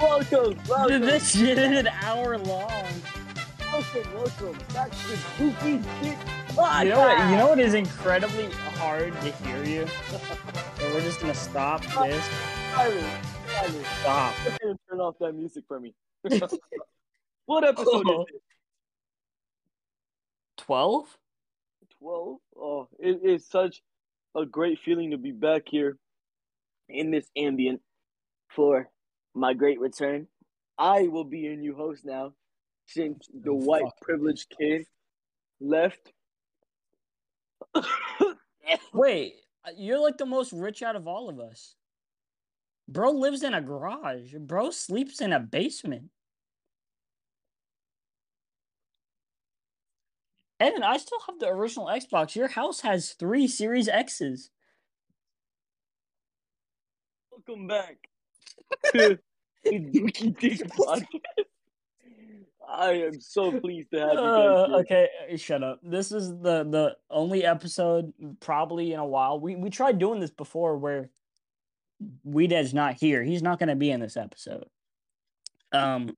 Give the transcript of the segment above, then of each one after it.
welcome, welcome, This shit is an hour long. welcome, welcome. That's the Goofy Dick Podcast. You know what? You know what is incredibly hard to hear you. And we're just gonna stop this. Tyler, Stop. go ahead and turn off that music for me. what episode Oh. is it? Twelve. 12? Oh, it is such a great feeling to be back here in this ambient for my great return. I will be your new host now since the white fuck. privileged kid left. Wait, you're like the most rich out of all of us. Bro lives in a garage. Bro sleeps in a basement. Evan, I still have the original Xbox. Your house has three Series X's. Welcome back to the Dookie Dick Podcast. I am so pleased to have you guys Uh, here. okay, shut up. This is the the only episode probably in a while. We we tried doing this before where Wedead's not here. He's not going to be in this episode. Um,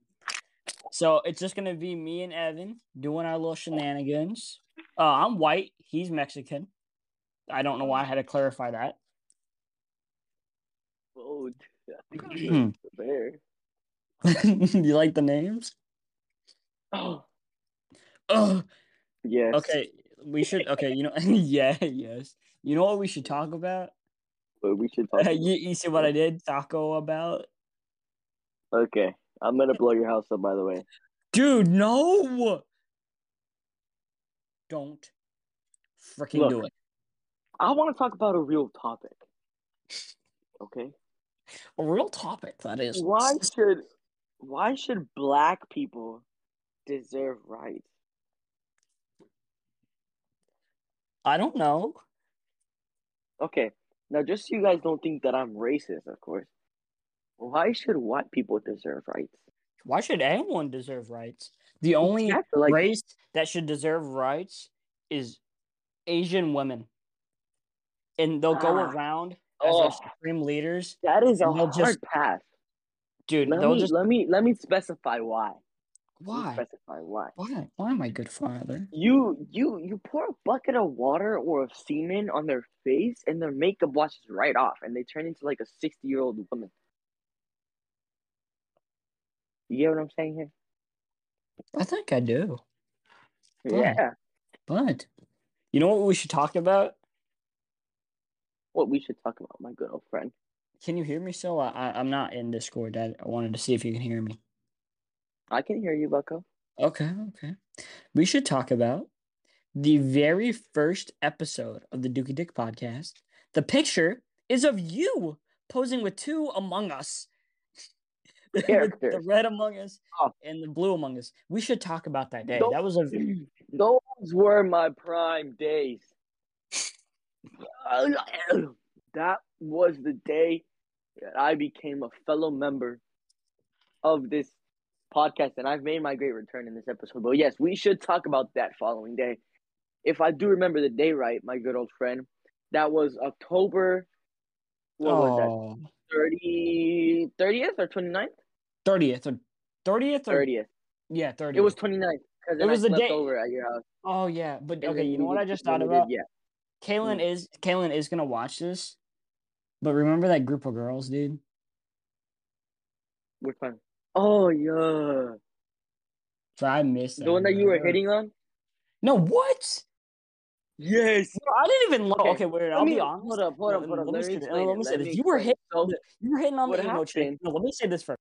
so it's just going to be me and Evan doing our little shenanigans. Uh, I'm white. He's Mexican. I don't know why I had to clarify that. Oh, there. you like the names? Oh, Oh, yes. okay. We should. Okay, you know. yeah, yes. You know what we should talk about? But we should talk. you, you see what I did? Taco about? Okay, I'm gonna blow your house up. By the way, Dude, no! Don't freaking Look. do it. I want to talk about a real topic. Okay, A real topic, that is. why should why should black people deserve rights? I don't know. Okay, now just so you guys don't think that I'm racist, of course. Why should white people deserve rights? Why should anyone deserve rights? The only Exactly, like- race that should deserve rights is Asian women. And they'll go Ah. around as Oh. supreme leaders. That is a hard just- path. Dude, Let me just. let me let me specify why. Why? specify why. Why? Why, my good father? You you you pour a bucket of water or of semen on their face and their makeup washes right off and they turn into like a sixty year old woman. You get what I'm saying here? I think I do. Yeah. But, you know what we should talk about? What we should talk about, my good old friend. Can you hear me still? I, I, I'm not in Discord. I, I wanted to see if you can hear me. I can hear you, Bucko. Okay, okay. We should talk about the very first episode of the Dookie Dick podcast. The picture is of you posing with two Among Us. The- the, red Among Us Oh. and the blue Among Us. We should talk about that day. Those- That was a Those were my prime days. that was the day that I became a fellow member of this podcast, and I've made my great return in this episode. But yes, we should talk about that following day. If I do remember the day right, my good old friend, that was October, what was that, oh, 30, 30th or 29th? 30th or 30th or 30th. yeah, 30th. It was 29th. Because It was I the day- over at your house. Oh yeah, but okay, you know what I just thought about? Yeah. Kaylin mm. is Kaylin is gonna watch this. But remember that group of girls, dude? Which one? Oh, yeah. So I missed The one that you were hitting on? No, what? Yes. Bro, I didn't even look. Okay, Okay, wait, I'll me, be honest. Hold up, hold up, hold up. let Let, me this. explain. Let me say Let this. me You were explain hit- it. So, You were hitting on What the emo chick. No, let me say this first.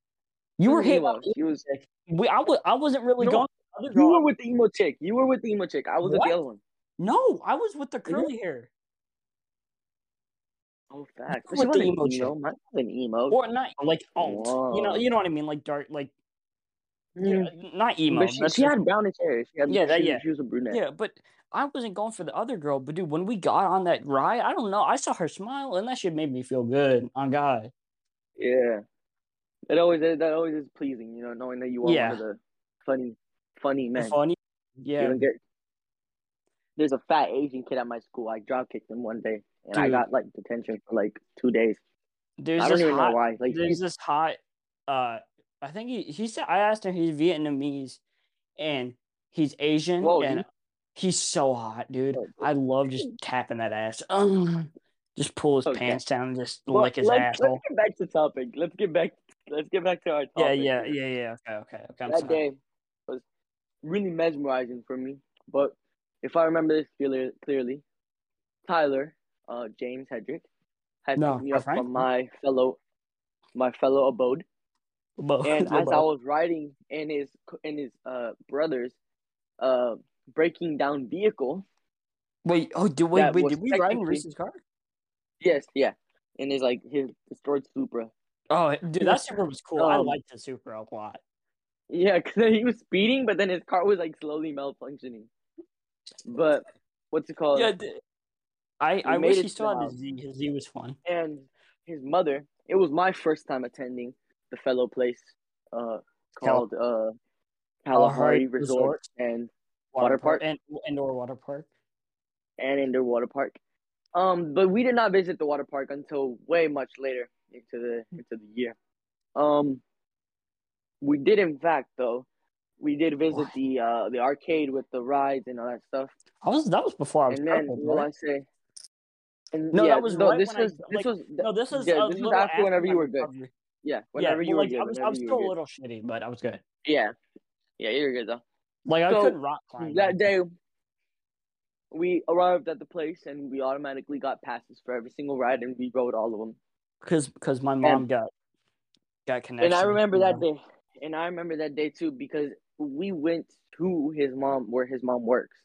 You were hitting on the was. chick. We, I, was, I wasn't really No, going. for the other You were with the emo chick. You were with the emo chick. I was with the other one. No, I was with the curly mm-hmm. hair. Oh, facts. You But she were wasn't emo emo. Mine wasn't emo. Or not like alt. You know, you know what I mean? Like dark, like you know, Mm. not emo. But she, she had brownish hair. She had, Yeah, that- she, yeah. she was a brunette. Yeah, but I wasn't going for the other girl. But dude, when we got on that ride, I don't know. I saw her smile, and that shit made me feel good. On God, Yeah. It always that always is pleasing, you know, knowing that you are Yeah. one of the funny, funny men. Funny. Yeah. get- There's a fat Asian kid at my school. I drop kicked him one day, and I got like detention for like two days. There's I don't even hot, know why. Like there's this hot uh I think he he said I asked him he's Vietnamese and he's Asian Whoa, and dude. he's so hot, dude. Oh, I love just tapping that ass. Um, just pull his Okay. pants down and just Well, lick his let's, asshole. let's get back to topic. Let's get back. Let's get back to our topic. Yeah, yeah, yeah, yeah. Okay, okay, okay. I'm that sorry. day was really mesmerizing for me. But if I remember this clearly, clearly Tyler, uh, James Hedrick, had No, picked me up from my fellow, my fellow abode. And as I was riding in his in his uh brother's uh breaking down vehicle, wait, oh, did wait, wait, did we ride in Reese's car? yes, yeah, and his like his destroyed Supra. Oh, dude, that Supra was cool. I Um, liked the Supra a lot. Yeah, because he was speeding, but then his car was like slowly malfunctioning. But what's it called? Yeah, I I wish he to still had his Z. His Z was fun. and his mother. It was my first time attending the fellow place uh called uh Kalahari Kalahari Resort and Water, Water park? and indoor water park. and indoor water park. Um, but we did not visit the water park until way much later into the into the year. Um, we did in fact though. We did visit What? the uh the arcade with the rides and all that stuff. I was that was before I was and then purple, will I say? And No, yeah, that was no, right this when I- was this like, was No, this is yeah, this was after whenever you were good. recovery. yeah, Yeah, whenever well, you were like good. I was, I was still were a little shitty, but I was good. Yeah, yeah, you're good though. Like I couldn't rock climb that day we arrived at the place and we automatically got passes for every single ride and we rode all of them because because my mom got got connected. and i remember that day and i remember that day too because we went to his mom where his mom works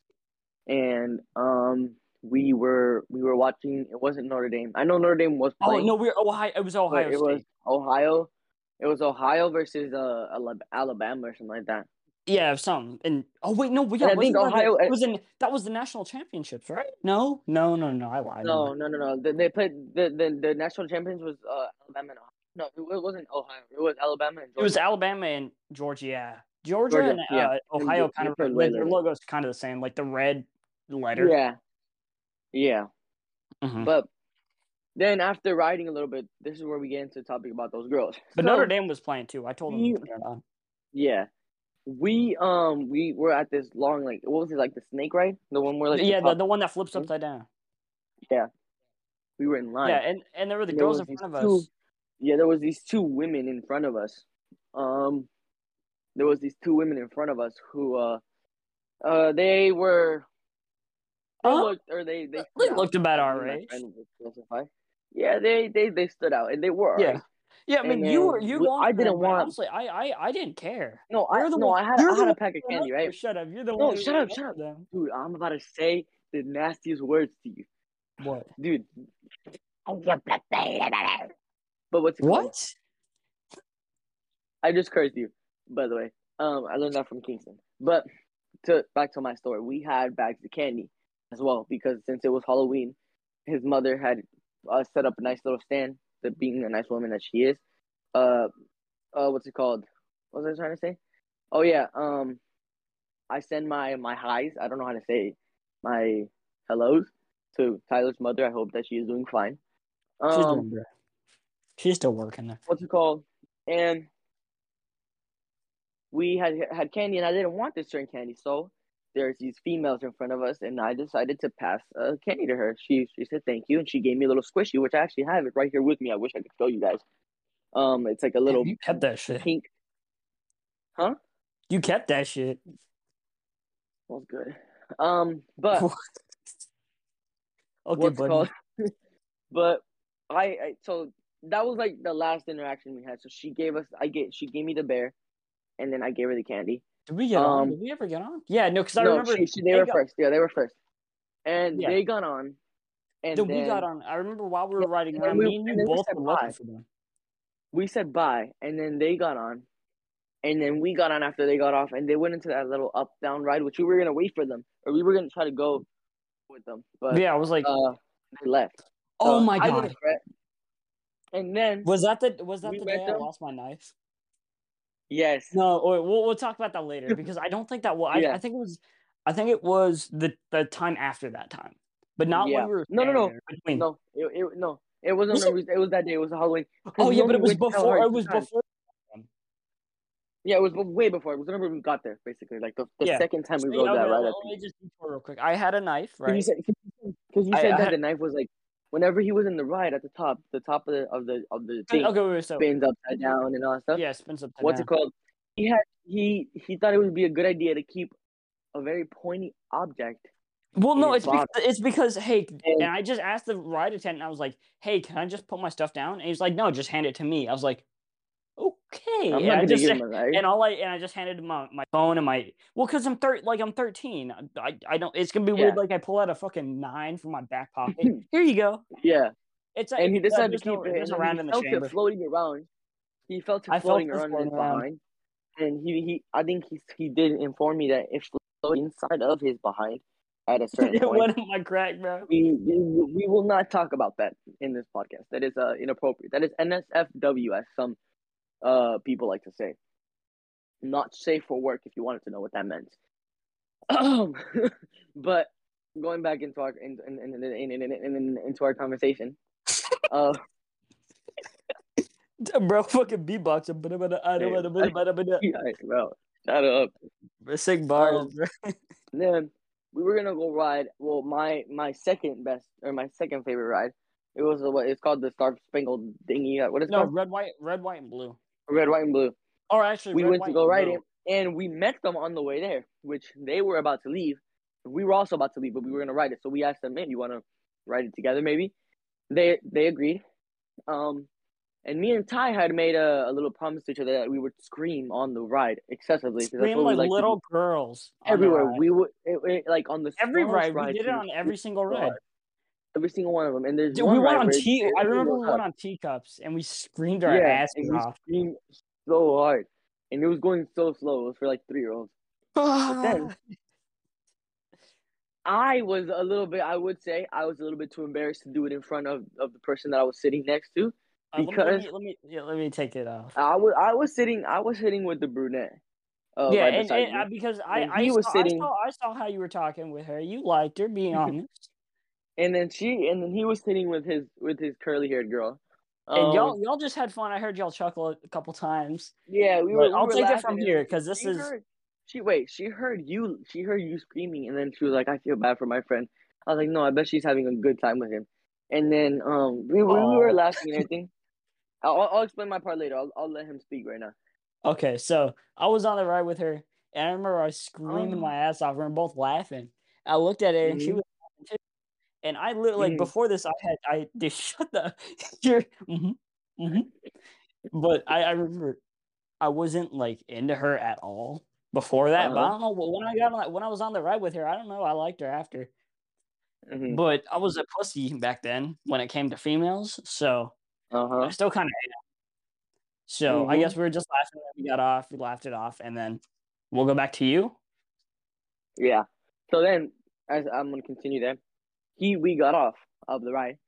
and um we were we were watching it wasn't notre dame i know notre dame was playing. Oh no, we're Ohio. It was Ohio it State. was ohio it was ohio versus uh alabama or something like that Yeah, some. And oh wait, no, we yeah, I think that Ohio- it was in that was the national championships, right? No, no, no, no. I lied. no no no no they, they played the, the the national champions was uh alabama and ohio no it wasn't ohio it was alabama and It was Georgia. Alabama and Georgia. Yeah, Georgia, Georgia, and uh, And Ohio they- kind of their logo's kind of the same, like the red letter. yeah yeah Mhm. But then after riding a little bit, this is where we get into the topic about those girls. But So, Notre Dame was playing too. I told them we- to turn it on. yeah, we um we were at this long like what was it like the snake ride, the one where like yeah, the, top- the one that flips upside down. Yeah we were in line. Yeah, and and there were the And girls in front of us. yeah, there was these two women in front of us. Um, there was these two women in front of us who uh uh they were they looked or they they, They looked about our age. friend would specify. Yeah, they they they stood out and they were Yeah. Yeah, I mean, And you were you we- I didn't want- honestly, I I I didn't care. No, I no, one- I had I had a pack of candy, right? Shut up! You're the No, one. who shut up, shut up. Them. Dude, I'm about to say the nastiest words to you. What? Dude. But what's? What? I just cursed you, by the way. Um, I learned that from Kingston. But to back to my story, we had bags of candy as well because since it was Halloween, his mother had uh, set up a nice little stand. The being a nice woman that she is, uh, uh, what's it called? What was I trying to say? Oh yeah, um, I send my my highs. I don't know how to say my hellos to Tyler's mother. I hope that she is doing fine. She's Um, doing good. She's still working there. what's it called? And we had had candy, and I didn't want this certain candy, so there's these females in front of us, and I decided to pass uh, candy to her. She she said thank you, and she gave me a little squishy, which I actually have it right here with me. I wish I could show you guys. Um, it's like a little Damn, you kept that shit. pink. Huh? You kept that shit. Was good. Um, but okay, what's buddy. called? but I, I so that was like the last interaction we had. So she gave us, I get, she gave me the bear, and then I gave her the candy. Did we get on? Um, Did we ever get on? Yeah, no, because I no, remember she, she, they, they were got- first. Yeah, they were first, and Yeah. they got on. And Then we got on. I remember while we were Yeah, riding around, we- me and you both said were looking for them. we said bye, and then they got on, and then we got on after they got off, and they went into that little up down ride, which we were gonna wait for them, or we were gonna try to go with them, but yeah, I was like, uh, they left. oh So my god. And then was that the was that the day I lost my knife? Yes. No, or we'll we'll talk about that later because I don't think that well. I, Yeah. I think it was, I think it was the the time after that time, but not Yeah. when we were. No, no, no. between- No, it, it no. It wasn't. Was we- it? was that day. It was Halloween. Oh yeah, but it was went to Tell before. It was before. Yeah, it was way before. It was whenever we got there, basically. Like the, the Yeah. second time we Okay, rode that okay, ride. let, let me just real quick. I had a knife, Because you right? said, cause you said I that had- the knife was like, whenever he was in the ride at the top, the top of the of the of the Okay, thing wait, wait, so spins upside down and all that stuff. yeah, spins upside What's down. it called? He had he he thought it would be a good idea to keep a very pointy object. Well, no, it's because, it's because hey, And- and I just asked the ride attendant. I was like, "Hey, can I just put my stuff down?" And he's like, "No, just hand it to me." I was like, "Okay." I'm And not I just a and all I and I just handed him my, my phone and my well, cause I'm thir- like I'm 13. I I don't. It's gonna be weird. Yeah. Like I pull out a fucking nine from my back pocket. Here you go. yeah, It's and he uh, decided to keep no- it. there's And a then round he in the chamber. it floating around. He felt it I felt floating it around in his behind, and he he I think he he did inform me that it floated inside of his behind at a certain point. went in my crack, bro. we, we we will not talk about that in this podcast. That is uh inappropriate. That is NSFW, as some uh people like to say. Not safe for work. If you wanted to know what that meant. But going back into our in, in, in, in, in, in, in, into our conversation. Uh, Bro, fucking beatbox. yeah, bro, shut up. Sick bars, Um. Then we were gonna go ride. Well, my my second best or my second favorite ride. It was what it's called the Star Spangled Dingy. uh, What is it No, called? red, white, red, white, and blue. Red, white, and blue. Or actually, we red, went white, to go ride it, and we met them on the way there, which they were about to leave. We were also about to leave, but we were gonna ride it. So we asked them, "Man, you want to ride it together?" Maybe. They they agreed. Um, and me and Ty had made a, a little promise to each other that we would scream on the ride excessively. Scream like like to do. little girls everywhere. We would it, it- like on the every smallest ride we did it on every single ride. Every single one of them. And there's Dude, one we went on tea. I remember we went on teacups and we screamed our yeah, asses and we off. screamed so hard, and it was going so slow. It was for like three year olds. then- I was a little bit. I would say I was a little bit too embarrassed to do it in front of, of the person that I was sitting next to. Uh, let me- because- let me yeah, let me take it off. I was I was sitting I was sitting with the brunette. Uh, yeah, and, and, uh, because I I he saw, was sitting- I saw I saw how you were talking with her. You liked her, being honest. And then she and then he was sitting with his with his curly haired girl. and Um, y'all y'all just had fun. I heard y'all chuckle a couple times. Yeah, we were. we I'll were take it from here, because this she is- Heard, she wait. She heard you. She heard you screaming, and then she was like, "I feel bad for my friend." I was like, "No, I bet she's having a good time with him." And then um, we, we, we were laughing and everything. I'll, I'll explain my part later. I'll, I'll let him speak right now. Okay, so I was on the ride with her, and I remember I was screaming Oh. my ass off. We were both laughing. I looked at her, and she Mhm. was. And I literally, like Mhm. before this, I had I just shut the. You're, hmm hmm But I, I remember I wasn't like into her at all before that. But I Uh-huh. don't know when I got on when I was on the ride with her. I don't know. I liked her after, Mhm. but I was a pussy back then when it came to females. So Uh I still kind of am. So I guess we were just laughing. We got off. We laughed it off, and then we'll go back to you. Yeah. So then, as I'm gonna continue there, he we got off of the ride.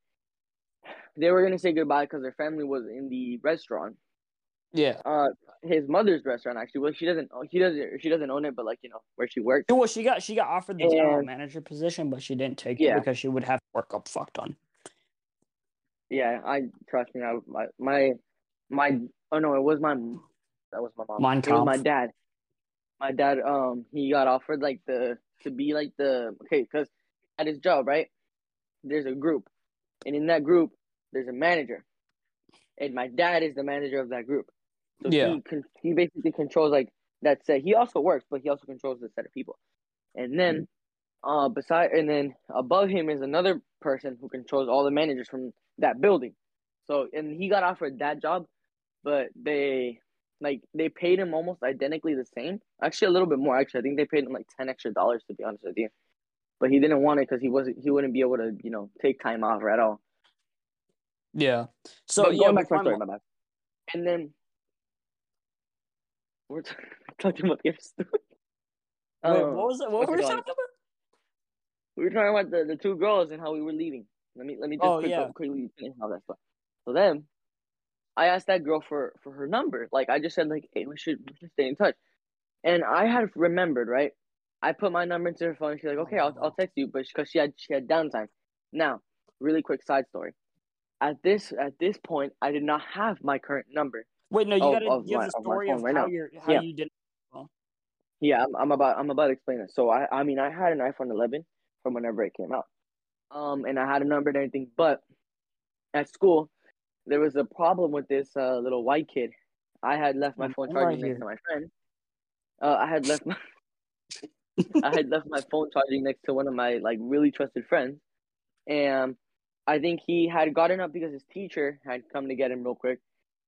They were gonna say goodbye because their family was in the restaurant. Yeah. Uh, his mother's restaurant actually. Well, she doesn't. He doesn't. She doesn't own it, but like you know where she works. Well, she got she got offered the general manager position, but she didn't take Yeah. it because she would have work up fuck ton. Yeah, I trust me. I my my my. Oh no, it was my. That was my mom. Mein It was my dad. My dad. Um, he got offered like the to be like the okay because at his job right, there's a group, and in that group there's a manager, and my dad is the manager of that group. So Yeah. he con- he basically controls like that set. He also works, but he also controls the set of people. And then, uh, beside and then above him is another person who controls all the managers from that building. So and he got offered that job, but they like they paid him almost identically the same. Actually, a little bit more. Actually, I think they paid him like ten extra dollars to be honest with you. But he didn't want it because he wasn't he wouldn't be able to you know take time off at all. Yeah. So but yeah, going back with to my story, my bad. And then we're t- talking about the other story. Wait, Um, what was it? What were we talking about? We were talking about the, the two girls and how we were leaving. Let me let me just Oh, quick, yeah. quickly finish all that stuff. So then, I asked that girl for for her number. Like I just said, like, hey, we should, we should stay in touch. And I had remembered, right? I put my number into her phone. She's like, okay, I'll I'll text you, but because she had she had downtime. Now, really quick side story. At this at this point, I did not have my current number. Wait, no, you gotta give my- the story of right how now. you how Yeah. you did. Yeah, I'm, I'm about I'm about to explain it. So I I mean I had an iPhone 11 from whenever it came out, um, and I had a number and everything. But at school, there was a problem with this uh, little white kid. I had left my phone charging next to my friend. Uh, I had left my I had left my phone charging next to one of my like really trusted friends, and I think he had gotten up because his teacher had come to get him real quick.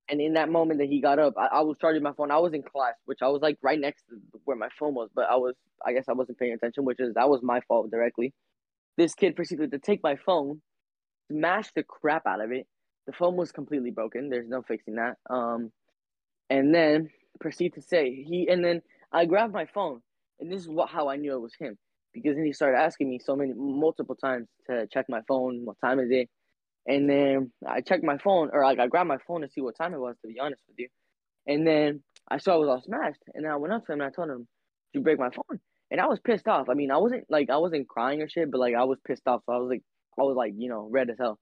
And in that moment that he got up, I, I was charging my phone. I was in class, which I was like right next to where my phone was, but I was I guess I wasn't paying attention, which is that was my fault directly. This kid proceeded to take my phone, smash the crap out of it. The phone was completely broken. There's no fixing that. Um, and then proceed to say he and then I grabbed my phone, and this is what how I knew it was him because then he started asking me so many multiple times to check my phone. What time is it? And then I checked my phone, or like I grabbed my phone to see what time it was. To be honest with you, and then I saw it was all smashed, and I went up to him and I told him, "You break my phone," and I was pissed off. I mean, I wasn't like I wasn't crying or shit, but like I was pissed off. So I was like, I was like, you know, red as hell.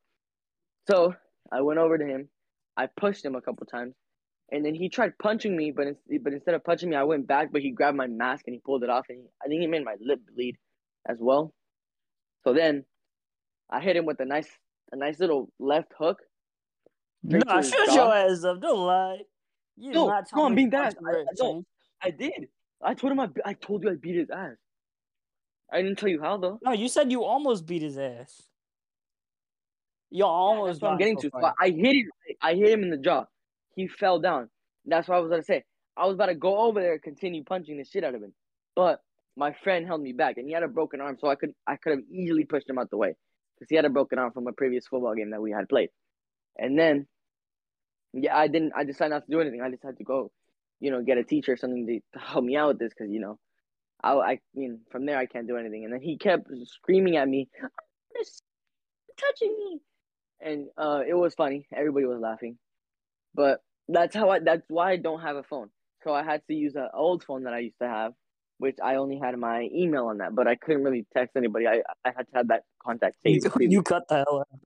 So I went over to him, I pushed him a couple times, and then he tried punching me, but but instead of punching me, I went back, but he grabbed my mask and he pulled it off, and he, I think he made my lip bleed as well. So then I hit him with a nice a nice little left hook. No, Nah, shut your ass up. Don't lie. You No, not no, I'm being to dead punch ass. the I- I. I did. I told him I, I told you I beat his ass. I didn't tell you how though. No, you said you almost beat his ass. You almost That's what I'm getting to. So. I hit him. I hit him in the jaw. He fell down. That's what I was gonna say. I was about to go over there and continue punching the shit out of him, but my friend held me back, and he had a broken arm, so I could I could have easily pushed him out the way because he had a broken arm from a previous football game that we had played. And then, yeah, I didn't. I decided not to do anything. I decided to go, you know, get a teacher or something to, to help me out with this because you know, I I mean from there I can't do anything. And then he kept screaming at me, touching me and uh, it was funny. Everybody was laughing, but that's how I. That's why I don't have a phone. So I had to use an old phone that I used to have, which I only had my email on that, but I couldn't really text anybody. I I had to have that contact You, saved. you cut the hell out.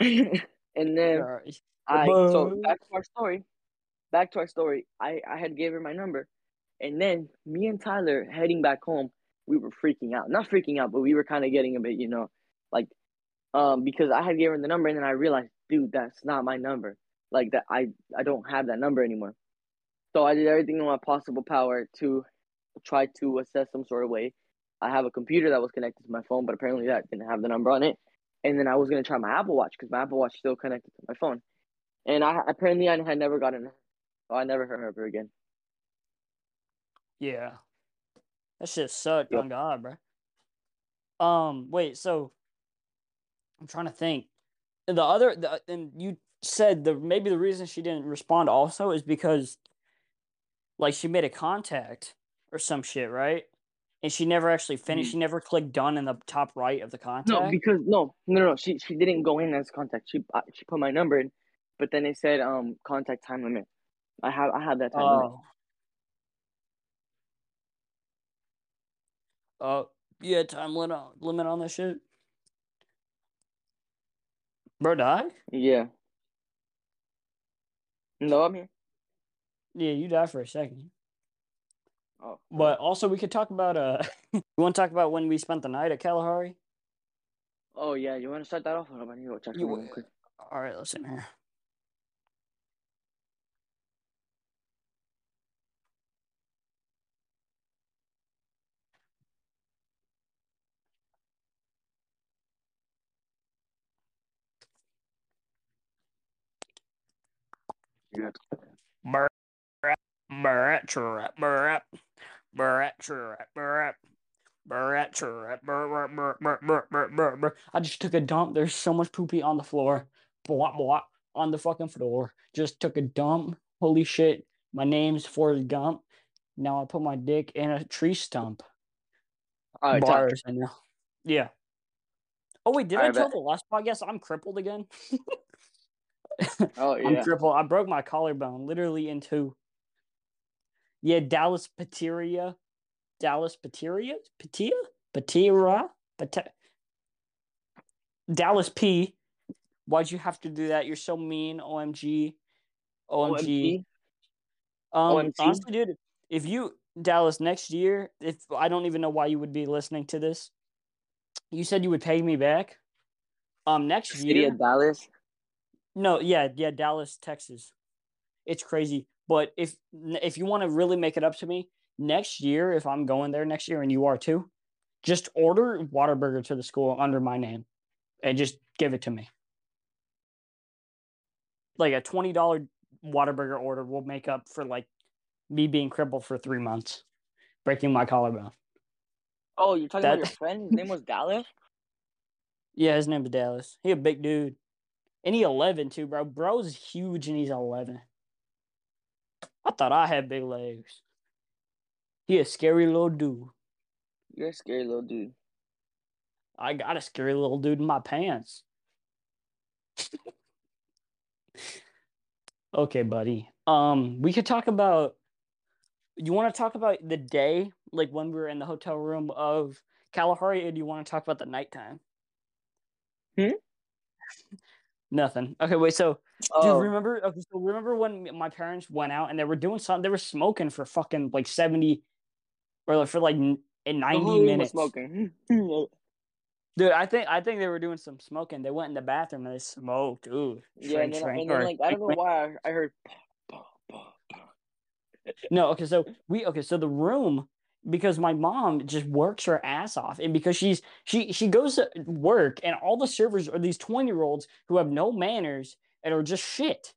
and then. I so back to our story. Back to our story. I I had gave her my number, and then me and Tyler heading back home. We were freaking out. Not freaking out, but we were kind of getting a bit, you know, like, um, because I had given her the number, and then I realized, dude, that's not my number. Like that, I I don't have that number anymore. So I did everything in my possible power to try to assess some sort of way. I have a computer that was connected to my phone, but apparently that didn't have the number on it. And then I was gonna try my Apple Watch because my Apple Watch still connected to my phone. And I apparently I had never gotten, so I never heard of her again. Yeah. That shit sucked Yep. on God, bro. Um, wait, so I'm trying to think. The other the, and you said the maybe the reason she didn't respond also is because like she made a contact or some shit, right? And she never actually finished. Mhm. She never clicked done in the top right of the contact. No, because no, no, no. She she didn't go in as contact. She uh, she put my number in, but then it said um contact time limit. I have I have that time limit. Oh. Oh, yeah, time limit on, limit on that shit. Bro, die? Yeah. No, I'm here. Yeah, you died for a second. Oh, But also, we could talk about uh, you want to talk about when we spent the night at Kalahari? oh yeah. You want to start that off? Hold on, I need to go check You something w- real quick. All right, listen here. Chirrap, brrrap, brrrap, brrrap, brrrap, brrrap, brrrap. I just took a dump. There's so much poopy on the floor. Bwah, bwah, on the fucking floor. Just took a dump. Holy shit. My name's Forrest Gump. Now I put my dick in a tree stump. All right, talk. Bars, I know. Yeah. Oh wait, did All I right, tell bet. the last podcast I'm crippled again? Oh I'm yeah. crippled. I broke my collarbone literally in two. Yeah, Dallas Pateria. Dallas Pateria? Patia? Patira? Pate- Dallas P. Why'd you have to do that? You're so mean. OMG. OMG. Um, OMG? honestly, dude, if you Dallas next year, if I don't even know why you would be listening to this, you said you would pay me back. Um, next City year, of Dallas. No, yeah, yeah, Dallas, Texas. It's crazy, but if if you want to really make it up to me next year, if I'm going there next year and you are too, just order Whataburger to the school under my name, and just give it to me. Like a twenty dollar Whataburger order will make up for like me being crippled for three months, breaking my collarbone. Oh, you're talking about your friend? His name was Dallas. Yeah, his name is Dallas. He a big dude. And he 11 too, bro. Bro's huge and he's 11. I thought I had big legs. He a scary little dude. You're a scary little dude. I got a scary little dude in my pants. okay, buddy. Um, we could talk about you want to talk about the day, like when we were in the hotel room of Kalahari, or do you want to talk about the nighttime? Hmm? Nothing. Okay, wait, so Oh, Dude, remember? Okay, so remember when my parents went out and they were doing something? They were smoking for fucking like seventy, or like for like in ninety minutes. smoking. Dude, I think I think they were doing some smoking. They went in the bathroom and they smoked. Ooh, yeah, and then, and then like I don't know why I heard. No, okay, so we okay, so the room because my mom just works her ass off, and because she's she she goes to work, and all the servers are these twenty year olds who have no manners and are just shit,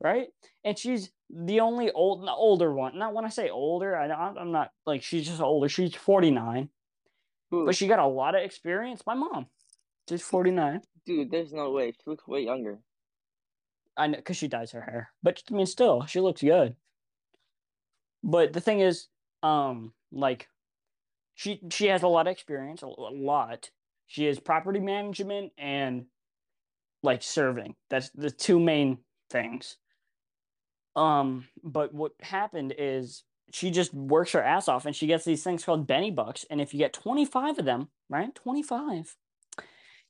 right? And she's the only old the older one. Not when I say older, I, I'm not like she's just older. She's forty nine, Who? but she got a lot of experience. My mom, she's forty nine. Dude, there's no way. She looks way younger. I know because she dyes her hair, but I mean, still, she looks good. But the thing is, um, like, she she has a lot of experience, a, a lot. She has property management and like serving. That's the two main things. Um, but what happened is she just works her ass off, and she gets these things called Benny Bucks, and if you get twenty five of them, right, twenty five,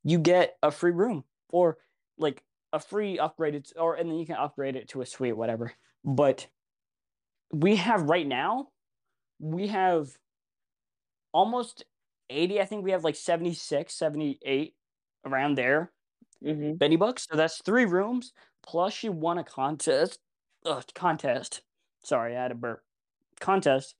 you get a free room or like a free upgraded or and then you can upgrade it to a suite whatever but we have right now we have almost 80 i think we have like 76 78 around there Mm-hmm. benny bucks so that's three rooms plus she won a contest uh, contest sorry i had a burp contest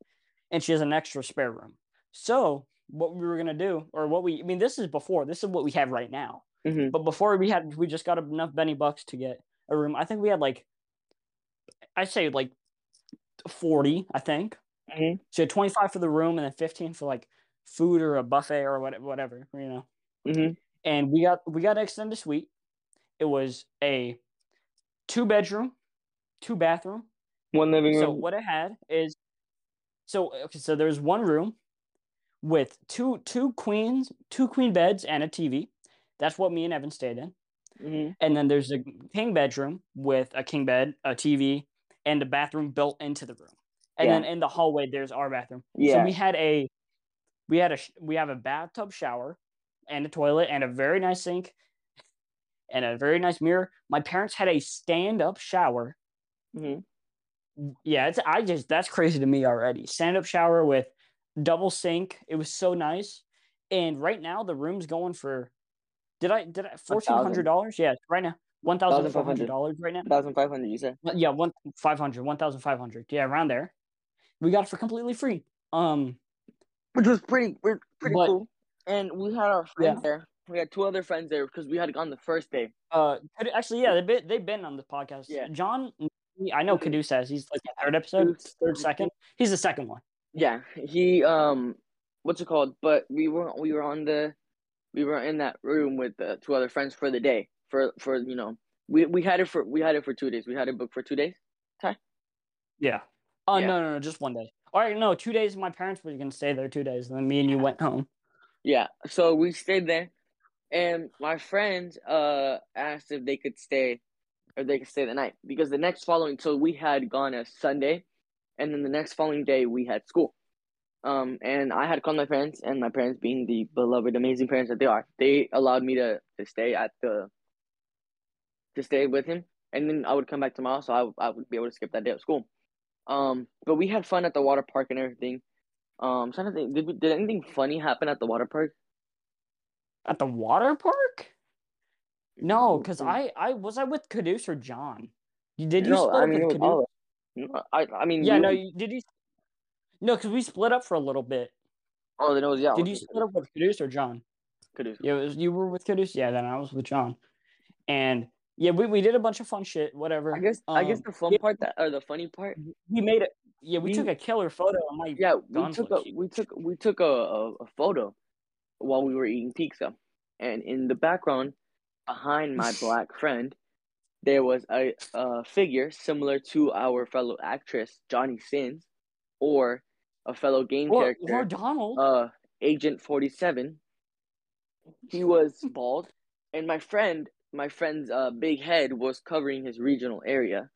and she has an extra spare room so what we were going to do or what we i mean this is before this is what we have right now Mm-hmm. but before we had, we just got enough Benny Bucks to get a room. I think we had like, I'd say like forty. I think Mhm. so. Twenty five for the room, and then fifteen for like food or a buffet or what, whatever you know. Mm-hmm. And we got we got an extended suite. It was a two bedroom, two bathroom. One living room. So what it had is, so okay, so there's one room with two two queens, two queen beds, and a TV. That's what me and Evan stayed in. mm-hmm. And then there's a king bedroom with a king bed, a TV, and a bathroom built into the room. And then in the hallway, there's our bathroom. So Yeah. we had a, we had a, we have a bathtub shower, and a toilet, and a very nice sink, and a very nice mirror. My parents had a stand-up shower. Mm-hmm. Yeah, it's I just that's crazy to me already. Stand-up shower with double sink. It was so nice. And right now the room's going for did I did I fourteen hundred dollars? Yeah, right now. One thousand five hundred dollars right now. Thousand five hundred. You said. Yeah, one five hundred, one thousand five hundred. Yeah, around there. We got it for completely free. Um, Which was pretty, pretty But- cool. And we had our friends Yeah. there. We had two other friends there because we had gone the first day. uh, actually, yeah, they've been, they've been on the podcast. Yeah. John, I know Mhm. Kadu says he's like the third episode, third, second. He's the second one. Yeah, he um, what's it called? But we were we were on the, we were in that room with the two other friends for the day for for you know we we had it for we had it for two days. We had it booked for two days. Yeah. Oh Yeah. no, no, no, just one day. All right, no, two days. My parents were gonna stay there two days, and then me and you went home. Yeah, so we stayed there, and my friends uh asked if they could stay or they could stay the night because the next following. So we had gone a Sunday, and then the next following day we had school. Um, and I had called my parents, and my parents, being the beloved, amazing parents that they are, they allowed me to to stay at the to stay with him, and then I would come back tomorrow, so I I would be able to skip that day of school. Um, but we had fun at the water park and everything. Um, I'm trying to think, did we, did anything funny happen at the water park? At the water park? No, because I I was I with Caduce or John. Did you no, split I up mean, it with Caduce? No, I I mean, Yeah, you- no, you, did you? No, because we split up for a little bit. Oh, then it was yeah. Did you split up with Caduce or John? Caduce. Yeah, was you were with Caduce. Yeah, then I was with John, and yeah, we, we did a bunch of fun shit. Whatever. I guess I guess Um, the fun yeah. part that or the funny part. we made it. Yeah, we, We- took a killer photo on my. Yeah, we took a we took we took a, a, a photo while we were eating pizza, and in the background, behind my black friend, there was a, a figure similar to our fellow actress Johnny Sins, or a fellow game or, character. or Donald. uh Agent 47. He was bald and my friend my friend's uh big head was covering his regional area.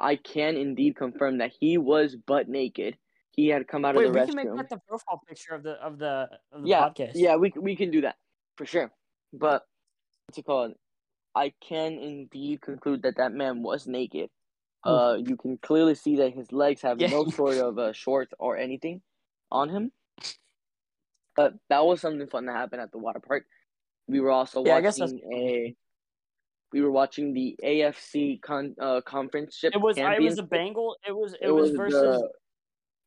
I- can indeed confirm that he was butt naked. He had come out Wait, of the restroom. Wait, we can make that the profile picture of the of the of the yeah, podcast. yeah, we we can do that for sure. But what's it called? I can indeed conclude that that man was naked. Oof. Uh, you can clearly see that his legs have Yeah. no sort of uh, shorts or anything on him. But that was something fun that happened at the water park. We were also Yeah, I guess that's watching a. We were watching the AFC con uh conference ship. It was I was a. Bengal. It was it, was, versus the,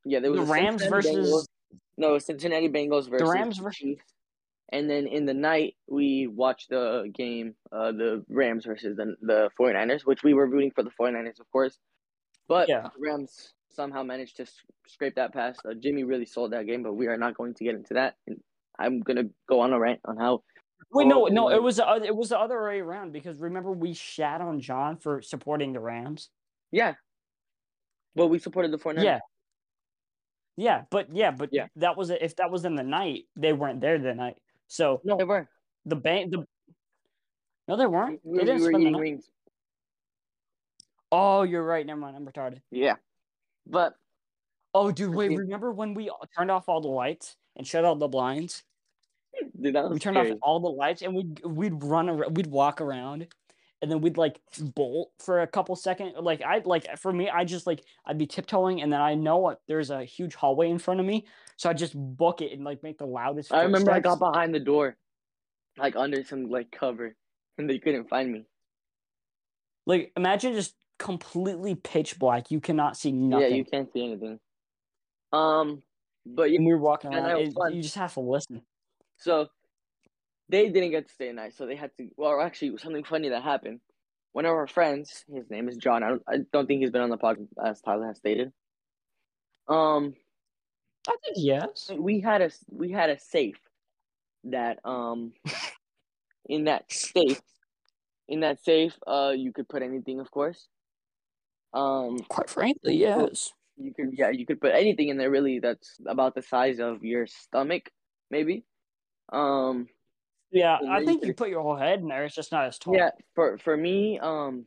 yeah, there was the Rams Cincinnati versus- Bengals- no Cincinnati Bengals versus the Rams versus- Chiefs. And then in the night we watched the game, uh, the Rams versus the the 49ers, which we were rooting for the 49ers, of course. But Yeah. the Rams somehow managed to scrape that past. Uh, Jimmy really sold that game, but we are not going to get into that. And I'm gonna go on a rant on how Wait, no, Oh, no, it oh. was the it was the other way around because remember we shat on John for supporting the Rams. yeah, but we supported the 49ers. Yeah, yeah, but yeah, but Yeah. that was if that was in the night, they weren't there the night. So no, they weren't. the bank, the no, they weren't. We, they didn't were spend the night. Oh, you're right. Never mind. I'm retarded. Yeah, but Oh, dude, wait. Remember when we turned off all the lights and shut all the blinds? Dude, that We turned scary. off all the lights and we'd we'd run around, we'd walk around, and then we'd like bolt for a couple seconds. Like I like for me, I just like I'd be tiptoeing, and then I know what there's a huge hallway in front of me, so I just book it and like make the loudest. I remember I got behind the door, like under some like cover, and they couldn't find me. like imagine just completely pitch black. You cannot see nothing. Yeah, you can't see anything. Um, but yeah, And we were walking around. it- you just have to listen. So they didn't get to stay the night, so they had to. Well, actually, something funny that happened. One of our friends, his name is John. I don't, I don't think he's been on the podcast as Tyler has stated. Um, I think yes. we had a we had a safe that um in that safe in that safe uh you could put anything of course um Quite frankly, yes. you could yeah you could put anything in there really that's about the size of your stomach maybe um Yeah, I think you put your whole head in there. It's just not as tall. yeah for for me um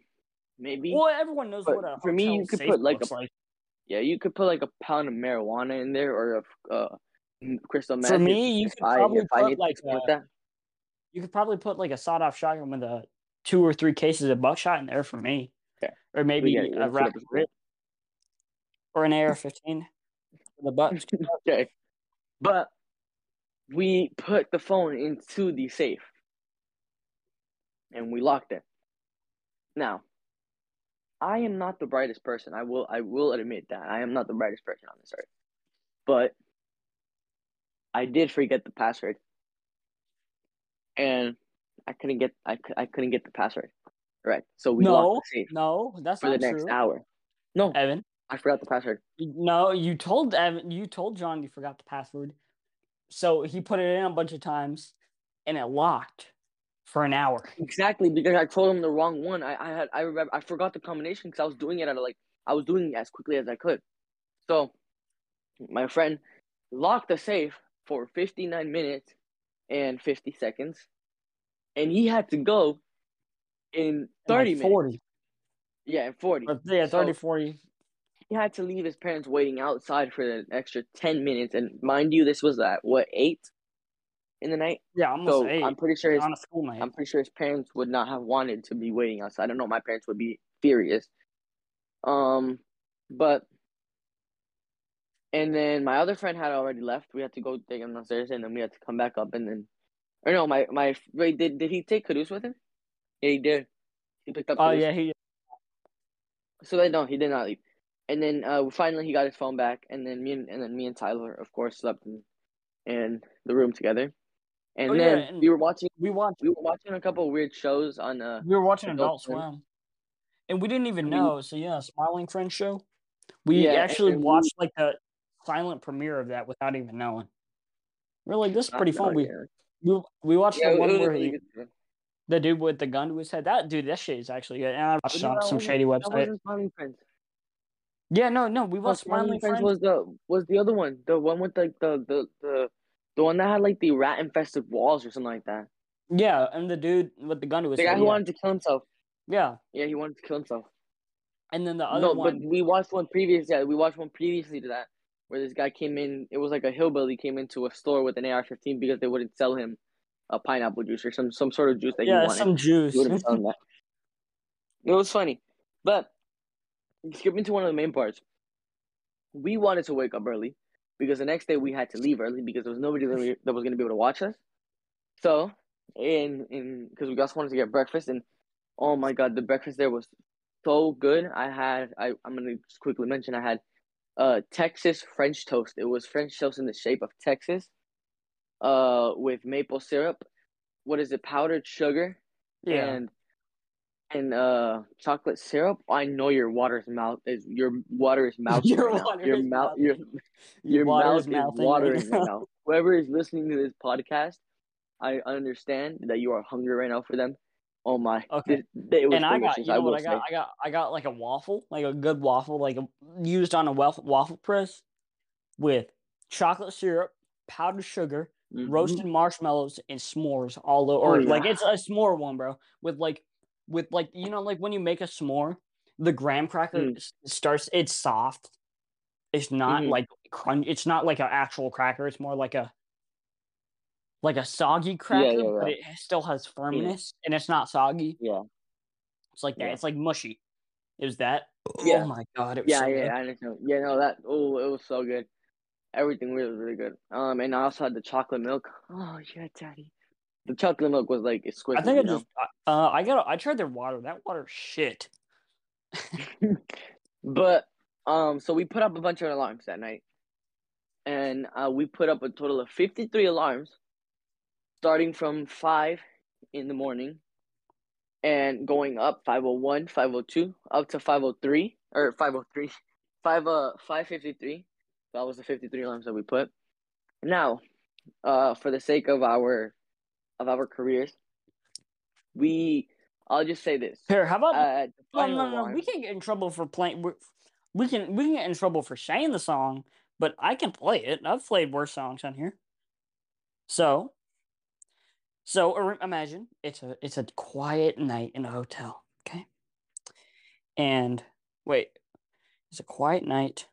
maybe Well, everyone knows what a for me, you could put, like, a- like. yeah you could put like a pound of marijuana in there or a uh crystal meth For me, you could I, probably put like a, that you could probably put like a sawed-off shotgun with a two or three cases of buckshot in there for me. Okay. Or maybe it. a a or an AR-15 for the butt. Okay. But we put the phone into the safe and we locked it. Now, I am not the brightest person. I will I will admit that. I am not the brightest person on this earth. But I did forget the password. And I couldn't get I, I couldn't get the password. Right. So we No, locked the safe No, that's for the not next hour. No, Evan, I forgot the password. no, you told Evan, you told John you forgot the password, so he put it in a bunch of times, and it locked for an hour. Exactly because I told him the wrong one. I, I had I remember I forgot the combination because I was doing it at like I was doing it as quickly as I could. So my friend locked the safe for 59 minutes and 50 seconds, and he had to go in in, like, 30 minutes. 40. Yeah, in 40. Or, yeah, So- 40. He had to leave his parents waiting outside for an extra 10 minutes. And mind you, this was at what, 8 in the night? Yeah, almost So eight I'm pretty sure his on a school night. I'm pretty sure his parents would not have wanted to be waiting outside. I don't know. My parents would be furious. Um, but and then my other friend had already left. We had to go take him downstairs, and then we had to come back up, and then or no, my my wait, did did he take Caduce with him? Yeah, he did. He picked up. Oh Caduce. yeah, he So then no, he did not leave. And then uh, finally he got his phone back, and then me and, and then me and Tyler, of course, slept in, in the room together. And Oh, yeah, then and- we were watching we watched we were watching a couple of weird shows on uh we were watching Adult Swim. Swim. And we didn't even know. So yeah, Smiling Friends show. We Yeah, actually we- watched like a silent premiere of that without even knowing. We're like, this is pretty fun. We we, we watched Yeah, the one where he, the dude with the gun to his head. That dude, that shit is actually good. And I watched But it on no, that some wasn't- shady website. Friends. Yeah, no, no, we watched Smiling Friends. was the was the other one, the one with like the the the the one that had like the rat infested walls or something like that. Yeah, and the dude with the gun his The guy who yeah. wanted to kill himself. yeah, Yeah, he wanted to kill himself. and then the other No, one. but we watched one previous. Yeah, we watched one previously to that, where this guy came in. It was like a hillbilly came into a store with an AR-15 because they wouldn't sell him a pineapple juice or some some sort of juice that he yeah, wanted. some juice. He wouldn't sell him that. It was funny, but skipping to one of the main parts, we wanted to wake up early because the next day we had to leave early because there was nobody that, was going to be able to watch us. So, in in because we just wanted to get breakfast and oh my god, the breakfast there was so good. I had I I'm gonna just quickly mention I had uh Texas French toast. It was French toast in the shape of Texas, uh with maple syrup. What is it? Powdered sugar yeah, and and uh chocolate syrup. I know your water's mouth is your water is mouth. Your right water Your mouth mouthing. your your mouth is is watering now. right now. Whoever is listening to this podcast, I understand that you are hungry right now for them. Oh my! Okay. It and I got you know will what I got? say. I got I got like a waffle, like a good waffle, like a, used on a waffle waffle press with chocolate syrup, powdered sugar, Mhm. roasted marshmallows, and s'mores all over. Oh, Or like it's a s'more one, bro, with like with like you know like when you make a s'more, the graham cracker Mm. starts. It's soft. It's not Mhm. like crunch. It's not like an actual cracker. It's more like a like a soggy cracker, yeah, but yeah. it still has firmness and it's not soggy. Yeah. It's like that. Yeah. It's like mushy. It was that. Yeah. Oh my god! It was Yeah, so yeah. I understand. Yeah, no, that oh, it was so good. Everything really, really good. Um, and I also had the chocolate milk. Oh yeah, daddy. The chocolate milk was like exquisite. I think I just uh I got I tried their water. That water shit. But um, so we put up a bunch of alarms that night, and uh, we put up a total of fifty-three alarms, starting from five in the morning, and going up 501, 502, up to five hundred three or 503, five uh five fifty-three. That was the fifty-three alarms that we put. Now, uh, for the sake of our of our careers, we I'll just say this. Here, how about Uh, the no, no, no, We can't get in trouble for playing. we- We can we can get in trouble for saying the song, but I can play it. I've played worse songs on here. So, so imagine it's a it's a quiet night in a hotel. Okay, and wait, it's a quiet night.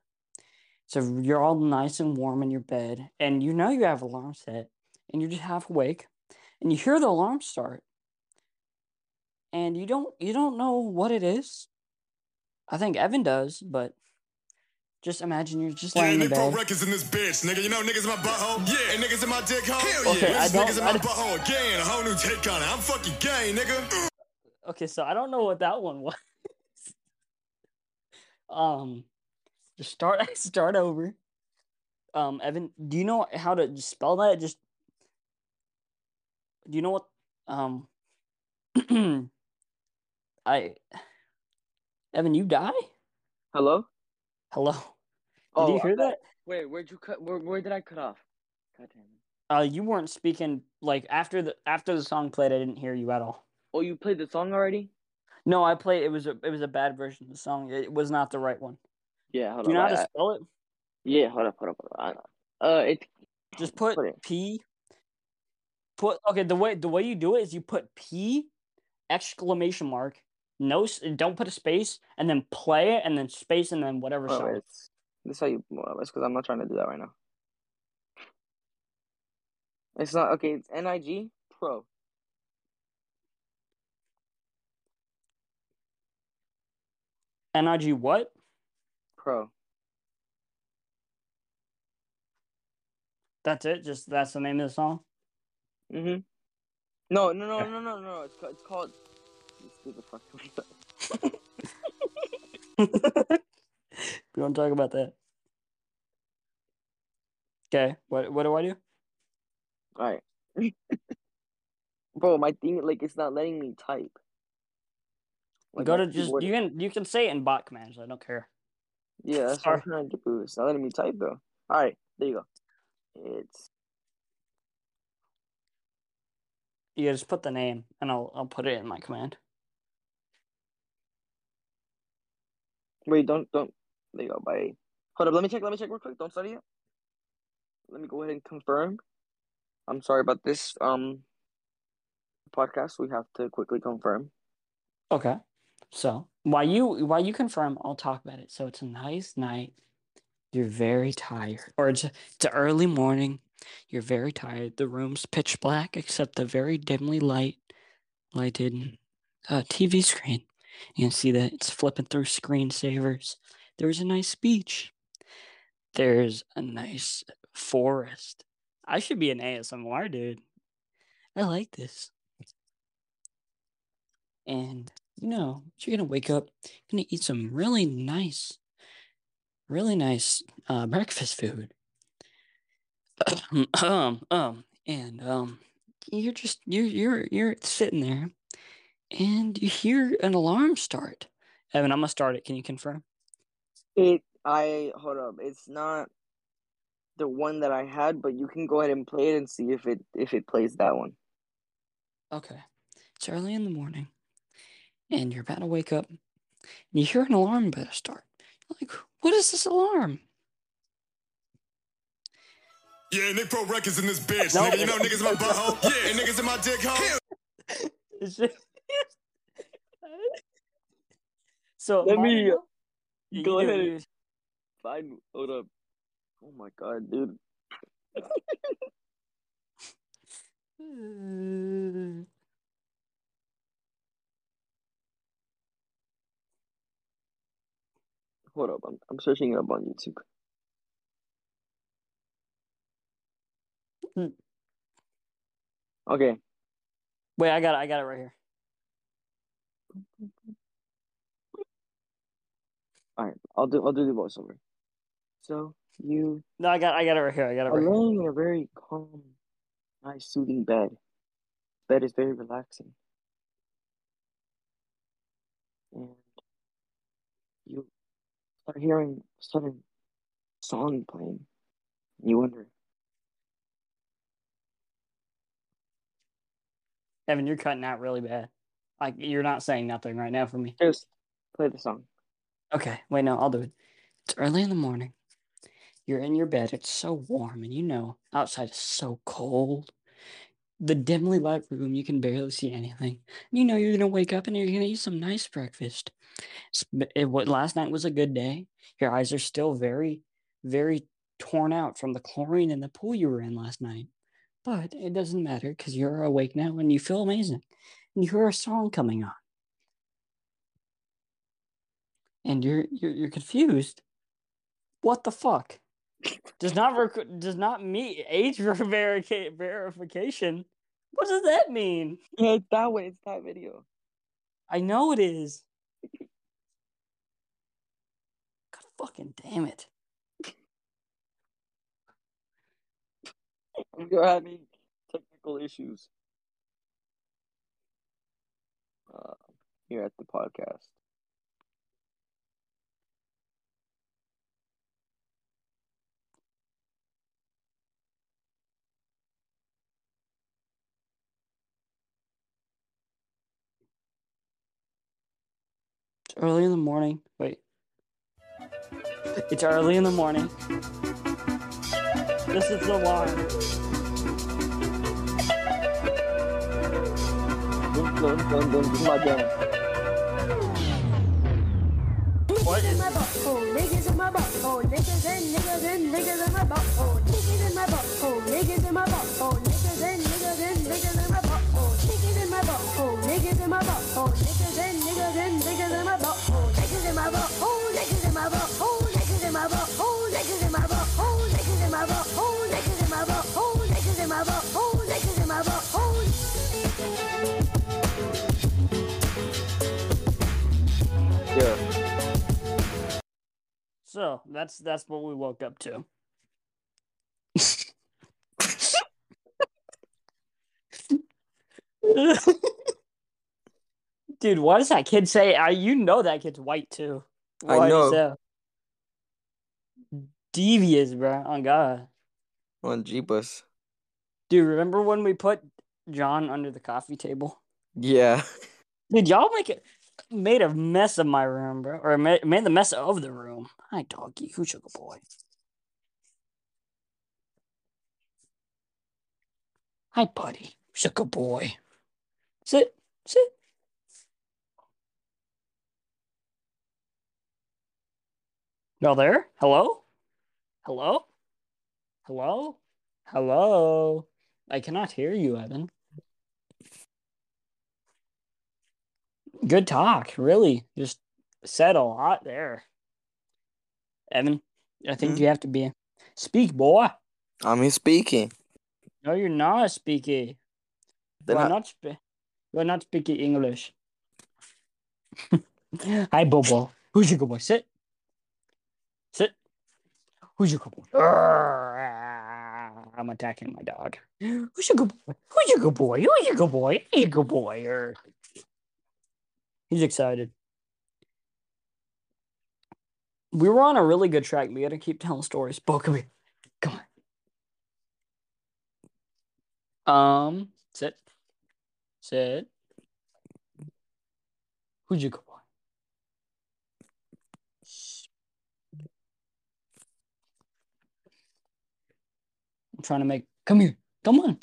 So you're all nice and warm in your bed, and you know you have alarm set, and you're just half awake, and you hear the alarm start, and you don't you don't know what it is. I think Evan does, but just imagine you're just Yeah, laying in Nick Pro bed. Records in this bitch, nigga. You know niggas in my butthole? Yeah. And niggas in my dick hole? Hell Okay, yeah. I Niggas, don't- niggas in my don't- butthole again. A whole new take on it. I'm fucking gay, nigga. Okay, so I don't know what that one was. um, just start start over. Um, Evan, do you know how to spell that? Just do you know what? Um, I Evan, you die? Hello. Hello. Did Oh, you hear that? Wait, where'd you cut? Where, where did I cut off? God damn it. Uh, you weren't speaking like after the after the song played. I didn't hear you at all. Oh, you played the song already? No, I played. It was a it was a bad version of the song. It was not the right one. Yeah, hold Do you know on. how to spell it? yeah, hold up, hold up, hold up. I- Uh, it. Just put Put. P. Put okay. The way the way you do it is you put P, exclamation mark, no, don't put a space, and then play it, and then space, and then whatever Oh, song. it's this is how you well, it's because I'm not trying to do that right now. It's not okay. It's Nig Pro. Nig what? Pro. That's it. Just that's the name of the song. Mm-hmm. No, no, no, no, no, no. It's. It's called. You Stupid fuck. we don't talk about that. Okay. What what do I do? All right. Bro, my thing like it's not letting me type. Like, Go to just keyboard- you can you can say it in bot commands. I don't care. Yeah, that's what I'm trying to do. It's not letting me type though. All right, there you go. It's You just put the name, and I'll I'll put it in my command. Wait, don't don't. There you go. Bye. Hold up. Let me check. Let me check real quick. Don't study it. Let me go ahead and confirm. I'm sorry about this. Um, podcast. We have to quickly confirm. Okay. So while you while you confirm, I'll talk about it. So it's a nice night. You're very tired, or it's it's early morning. You're very tired. The room's pitch black except the very dimly light lighted uh, TV screen. You can see that it's flipping through screensavers. There's a nice beach. There's a nice forest. I should be an ASMR dude. I like this. And you know, you're gonna wake up, gonna eat some really nice, really nice uh, breakfast food. um, um, and um, you're just you're you're you're sitting there, and you hear an alarm start. Evan, I'm gonna start it. Can you confirm? It. I hold up. It's not the one that I had, but you can go ahead and play it and see if it if it plays that one. Okay. It's early in the morning, and you're about to wake up, and you hear an alarm bell start. You're like, what is this alarm? Yeah, Nick Pro Records in this bitch. No. Nigga, you know niggas in my butthole. Yeah, and niggas in my dick hole. It's just- so Let me, You go ahead. you- Fine. Hold up. Oh my god, dude. Hold up. I'm I'm searching it up on YouTube. Hmm. Okay. Wait, I got it. I got it right here. All right. I'll do I'll do the voiceover. So you No, I got I got it right here. I got it right here. laying in a very calm, nice, soothing bed. Bed is very relaxing. And you start hearing a sudden song playing. You wonder, Evan, you're cutting out really bad. Like you're not saying nothing right now for me. just play the song. Okay, wait, no, I'll do it. It's early in the morning. You're in your bed. It's so warm, and you know outside is so cold. The dimly lit room, you can barely see anything. You know you're gonna wake up and you're gonna eat some nice breakfast. It, what last night was a good day. Your eyes are still very, very torn out from the chlorine in the pool you were in last night. But it doesn't matter because you're awake now and you feel amazing. And you hear a song coming on. And you're you're, you're confused. What the fuck? Does not rec- does not meet age verica- verification. What does that mean? Yeah, it's that one. It's that video. I know it is. God fucking damn it. We're having technical issues uh, here at the podcast. It's early in the morning. Wait. It's early in the morning. This is the alarm. Dun, dun. This is my jam. What Niggas in my butthole, niggas in my butthole, niggas and niggas and niggas in my butthole, niggas in my butthole, niggas in my butthole, niggas and niggas and niggas in my butthole, niggas in my butthole, niggas in my butthole, niggas and niggas and niggas in my butthole, niggas in my butthole, niggas in my butthole, niggas in my butthole, niggas in my butthole, niggas in my butthole, niggas in my butthole, niggas in my butthole, niggas in my butthole. Yeah. So that's that's what we woke up to. Dude, what does that kid say? I you know that kid's white too. I White as know. hell. Devious, bro. On God. On Jeepus. Dude, remember when we put John under the coffee table? Yeah. Did y'all make it made a mess of my room, bro? Or made, the mess of the room? Hi, doggy. Who's your good boy? Hi, buddy. Who's good boy? Sit. Sit. Y'all there? Hello? Hello? Hello? Hello? I cannot hear you, Evan. Good talk, really. Just said a lot there. Evan, I think Hmm? you have to be speak, boy. I'm speaking. No, you're not speaking. Then you are I- not spe- you not speaking English. Hi, Bobo. Who's your good boy? Sit. Sit. Who's your good boy? I'm attacking my dog. Who's your good boy? Who's your good boy? Who's your good boy? Who's your good boy? He's excited. We were on a really good track. We gotta keep telling stories. Bo, come here. Come on. Um, sit. Sit. Who's your good boy? Shh. I'm trying to make. Come here. Come on.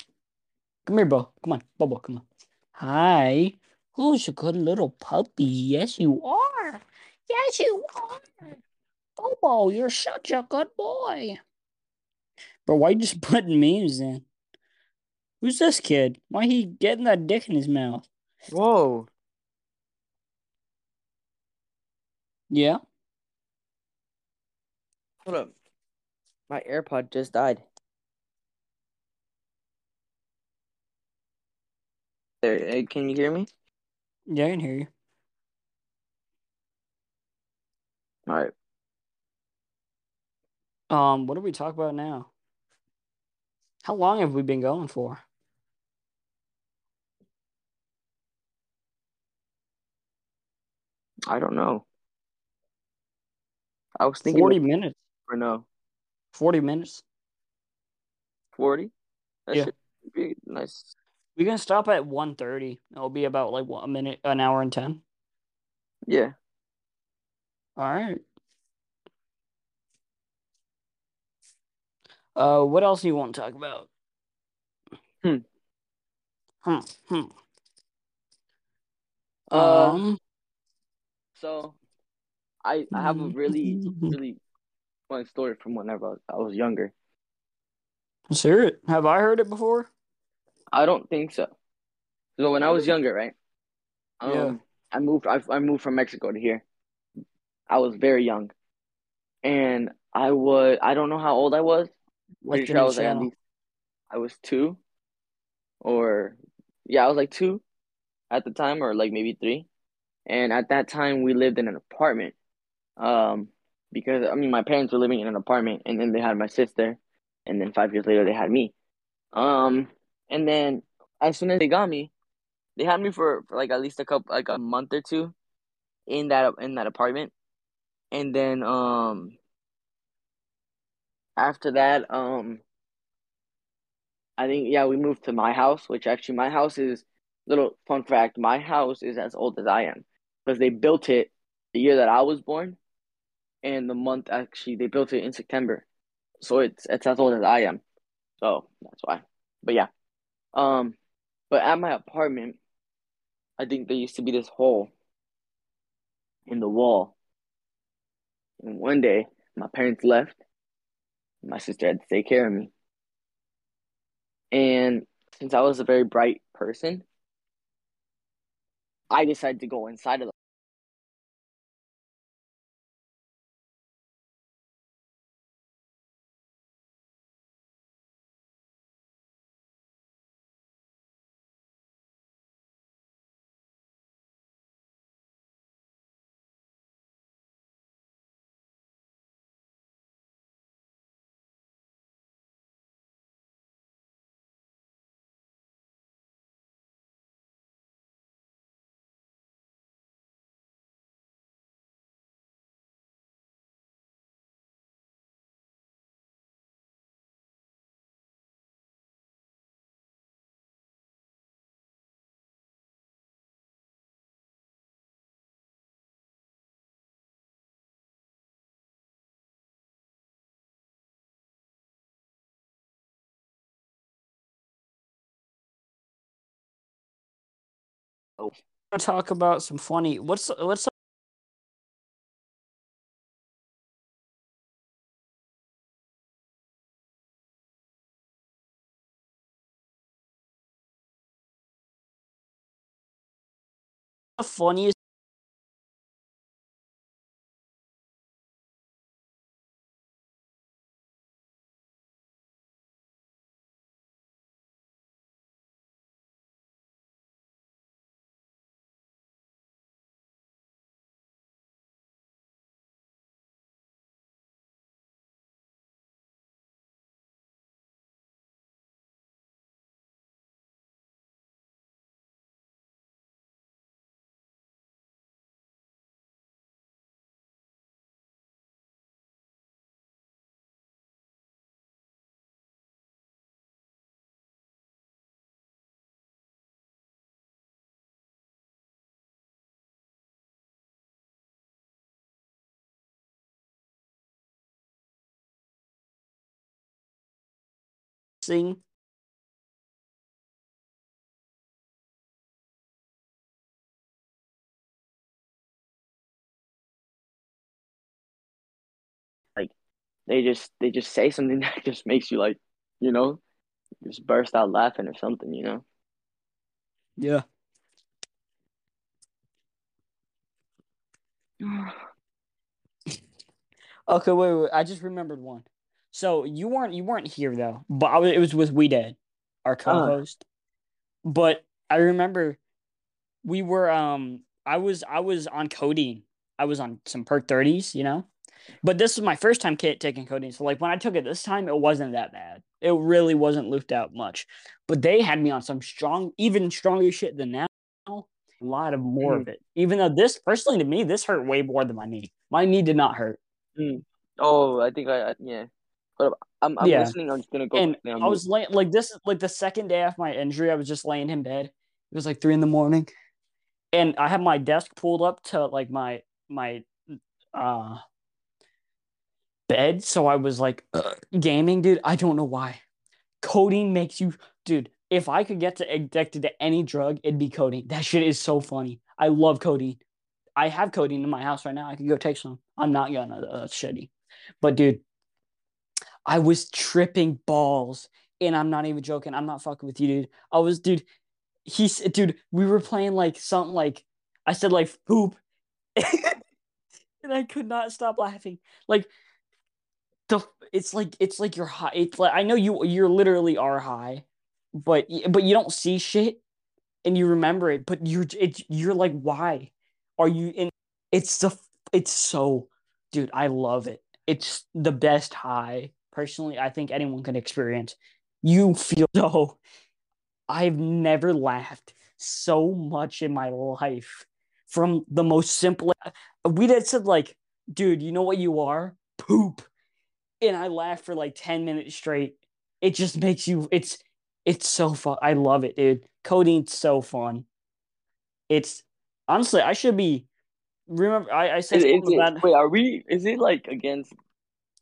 Come here, Bo. Come on. Bobo, come on. Hi. Who's a good little puppy? Yes, you are. Yes, you are. Bobo, you're such a good boy. But why you just putting memes in? Who's this kid? Why he getting that dick in his mouth? Whoa. Yeah. Hold up. My AirPod just died. There, eh, can you hear me? Yeah, I can hear you. All right. Um, what do we talk about now? How long have we been going for? I don't know. I was thinking 40 minutes. or no. 40 minutes. 40? That Yeah. should be nice. We're gonna stop at 1.30. It'll be about like what, a minute, an hour and 10. Yeah. All right. Uh, what else do you want to talk about? Hmm. Hmm. Hmm. Uh, Um. So, I I have a really really fun story from whenever I was, I was younger. Let's hear it. Have I heard it before? I don't think so. So when I was younger, right? Um, Yeah. I moved. I I moved from Mexico to here. I was very young, and I was. I don't know how old I was. Like Pretty sure I was like channel. I was two, or yeah, I was like two at the time, or like maybe three. And at that time, we lived in an apartment. Um, because I mean, my parents were living in an apartment, and then they had my sister, and then five years later, they had me. Um, and then as soon as they got me, they had me for, for like at least a couple, like a month or two, in that in that apartment, and then um, after that, um, I think yeah, we moved to my house, which actually my house is little fun fact, my house is as old as I am. Because they built it the year that I was born, and the month actually they built it in September, so it's it's as old as I am, so that's why. But yeah, um, but at my apartment, I think there used to be this hole in the wall. And one day, my parents left. My sister had to take care of me. And since I was a very bright person, I decided to go inside of the talk about some funny. What's what's the funniest? Thing? they just they just say something that just makes you like, you know, just burst out laughing or something, you know. Yeah. Okay, wait, wait. I just remembered one. So you weren't you weren't here though, but I was, it was with Wedead, our ah. co-host. But I remember we were um I was I was on codeine. I was on some perk thirties, you know. But this was my first time kit taking codeine. So like when I took it this time, it wasn't that bad. It really wasn't looped out much. But they had me on some strong, even stronger shit than now. A lot of more of mm. it. Even though this personally to me, this hurt way more than my knee. My knee did not hurt. Mm. Oh, I think I, I yeah. But I'm I'm Yeah. listening. I'm just gonna go. and I was laying like this is like the second day after my injury, I was just laying in bed. It was like three in the morning. And I had my desk pulled up to like my my uh bed. So I was like uh, gaming, dude. I don't know why. Codeine makes you dude, if I could get to addicted to any drug, it'd be codeine. That shit is so funny. I love codeine. I have codeine in my house right now. I could go take some. I'm not gonna uh, shitty. But dude, I was tripping balls, and I'm not even joking. I'm not fucking with you, dude. I was, dude. He's, dude. We were playing like something like I said, like poop, and I could not stop laughing. Like the, it's like it's like you're high. It's like I know you you're literally are high, but but you don't see shit, and you remember it. But you're it's you're like, why are you in? It's the it's so, dude. I love it. It's the best high personally I think anyone can experience. You feel so I've never laughed so much in my life from the most simple we had said like, dude, you know what you are? Poop. And I laughed for like 10 minutes straight. It just makes you it's it's so fun. I love it, dude. Codeine's so fun. It's honestly I should be remember I, I said Is, is it, wait, are we? Is it like against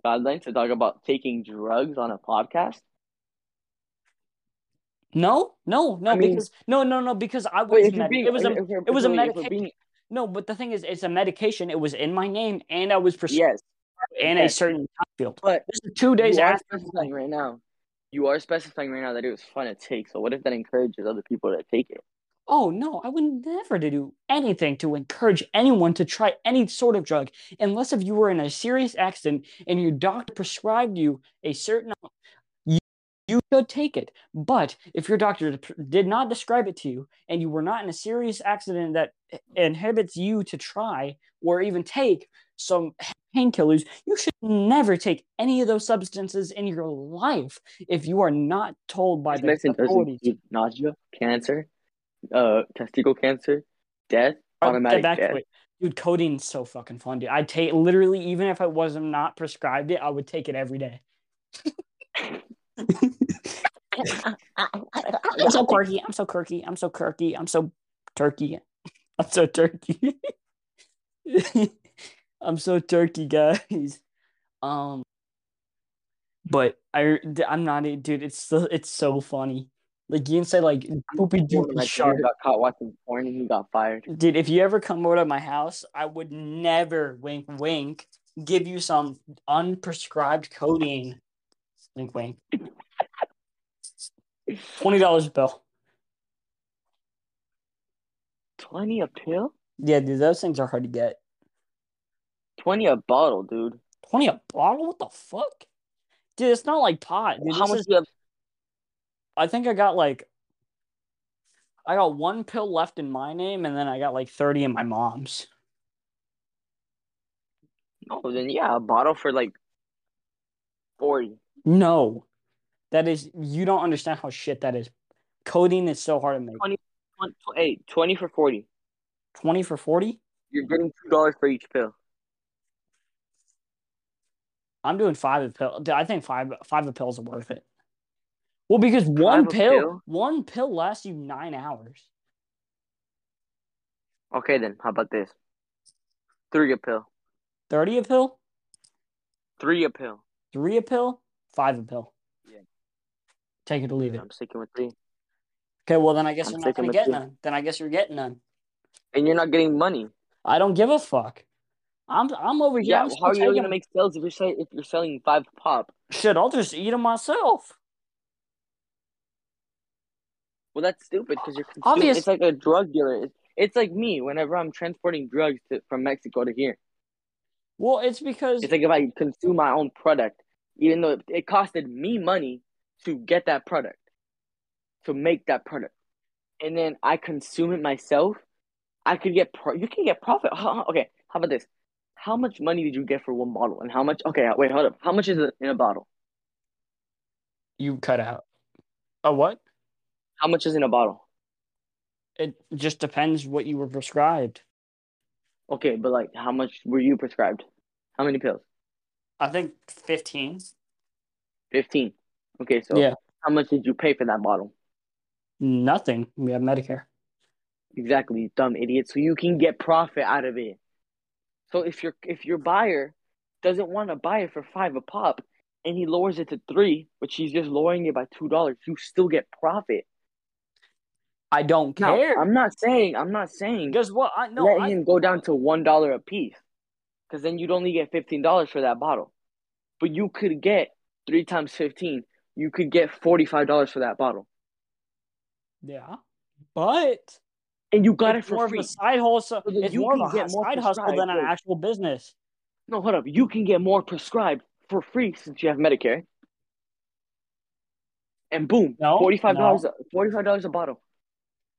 guidelines to talk about taking drugs on a podcast? No, no, no, I mean- because no, no, no, because I was Wait, if you're med- being, it was a it was a wait, if we're medication. being- no, but the thing is, it's a medication. It was in my name, and I was prescribed yes, in a certain time field. but This is two days after. specifying right now. You are specifying right now that it was fun to take. So what if that encourages other people to take it? Oh no, I would never do anything to encourage anyone to try any sort of drug unless if you were in a serious accident and your doctor prescribed you a certain you, you should take it. But if your doctor did not describe it to you and you were not in a serious accident that inhibits you to try or even take some painkillers, you should never take any of those substances in your life if you are not told by This the authorities. nausea, cancer, uh, testicle cancer, death, Uh, automatic back to death. it. Dude, codeine's so fucking fun, dude. I'd take literally even if I wasn't not prescribed it, I would take it every day. I'm so quirky. I'm so quirky. I'm so quirky. I'm so turkey. I'm so turkey. I'm so turkey, guys. Um, but I I'm not a dude. It's so it's so funny. Like you can say like poopy doopy shark. got caught watching porn and he got fired. Dude, if you ever come over to my house, I would never wink wink give you some unprescribed codeine. Wink wink. Twenty dollars a bill. Twenty a pill? Yeah, dude, those things are hard to get. Twenty a bottle, dude. Twenty a bottle? What the fuck? Dude, it's not like pot. Dude, How much is- you have? I think I got like I got one pill left in my name and then I got like 30 in my mom's. Oh, then yeah, a bottle for like forty. No. That is you don't understand how shit that is. Codeine is so hard to make. 20, hey, twenty for forty. 20 for 40? You're getting two dollars for each pill. I'm doing five of pill. I think five five of pills are worth it. Well, because one pill, pill? one pill lasts you nine hours. Okay, then how about this? Three a pill. Thirty a pill, Three a pill. three a pill, five a pill. Yeah. Take it or leave it. I'm sticking with three. Okay, well then I guess I'm you're not gonna get none. Then I guess you're getting none. And you're not getting money. I don't give a fuck. I'm I'm over here. Yeah, I'm how are you taking- gonna make sales if you're selling if you're selling five pop? shit? I'll just eat them myself. Well, that's stupid because you're consuming. Obvious- It's like a drug dealer. It's, it's like me whenever I'm transporting drugs to, from Mexico to here. Well, it's because It's like if I consume my own product, even though it, it costed me money to get that product, to make that product, and then I consume it myself. I could get pro- you can get profit. Okay, how about this? How much money did you get for one bottle, and how much? Okay, wait, hold up. How much is it in a bottle? you cut out. A what? How much is in a bottle? It just depends what you were prescribed. Okay, but like, how much were you prescribed? How many pills? I think fifteen. Fifteen. Okay, so Yeah. how much did you pay for that bottle? Nothing. We have Medicare. Exactly, you dumb idiot. So you can get profit out of it. So if your if your buyer doesn't want to buy it for five a pop, and he lowers it to three, which he's just lowering it by two dollars, you still get profit. I don't care. I'm not saying I'm not saying because what? I no. let I, him go down to one dollar a piece, because then you'd only get fifteen dollars for that bottle. But you could get three times fifteen. You could get forty five dollars for that bottle, yeah, but and you got it for more free. of a side hustle. So it's you more of can a get more side hustle than an actual business. No, hold up. You can get more prescribed for free since you have Medicare. And boom, No, forty five dollars. Forty five dollars a bottle.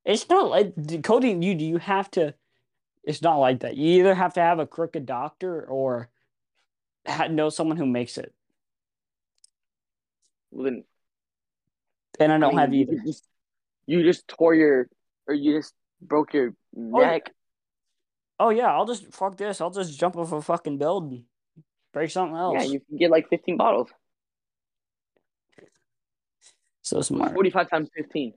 It's not like Cody. You do you have to? It's not like that. You either have to have a crooked doctor or ha- know someone who makes it. Well, then And I I don't mean, have you either. Just, you just tore your, or you just broke your Oh, neck. Oh yeah, I'll just fuck this. I'll just jump off a fucking building, break something else. Yeah, you can get like fifteen bottles. so smart. Forty five times fifteen.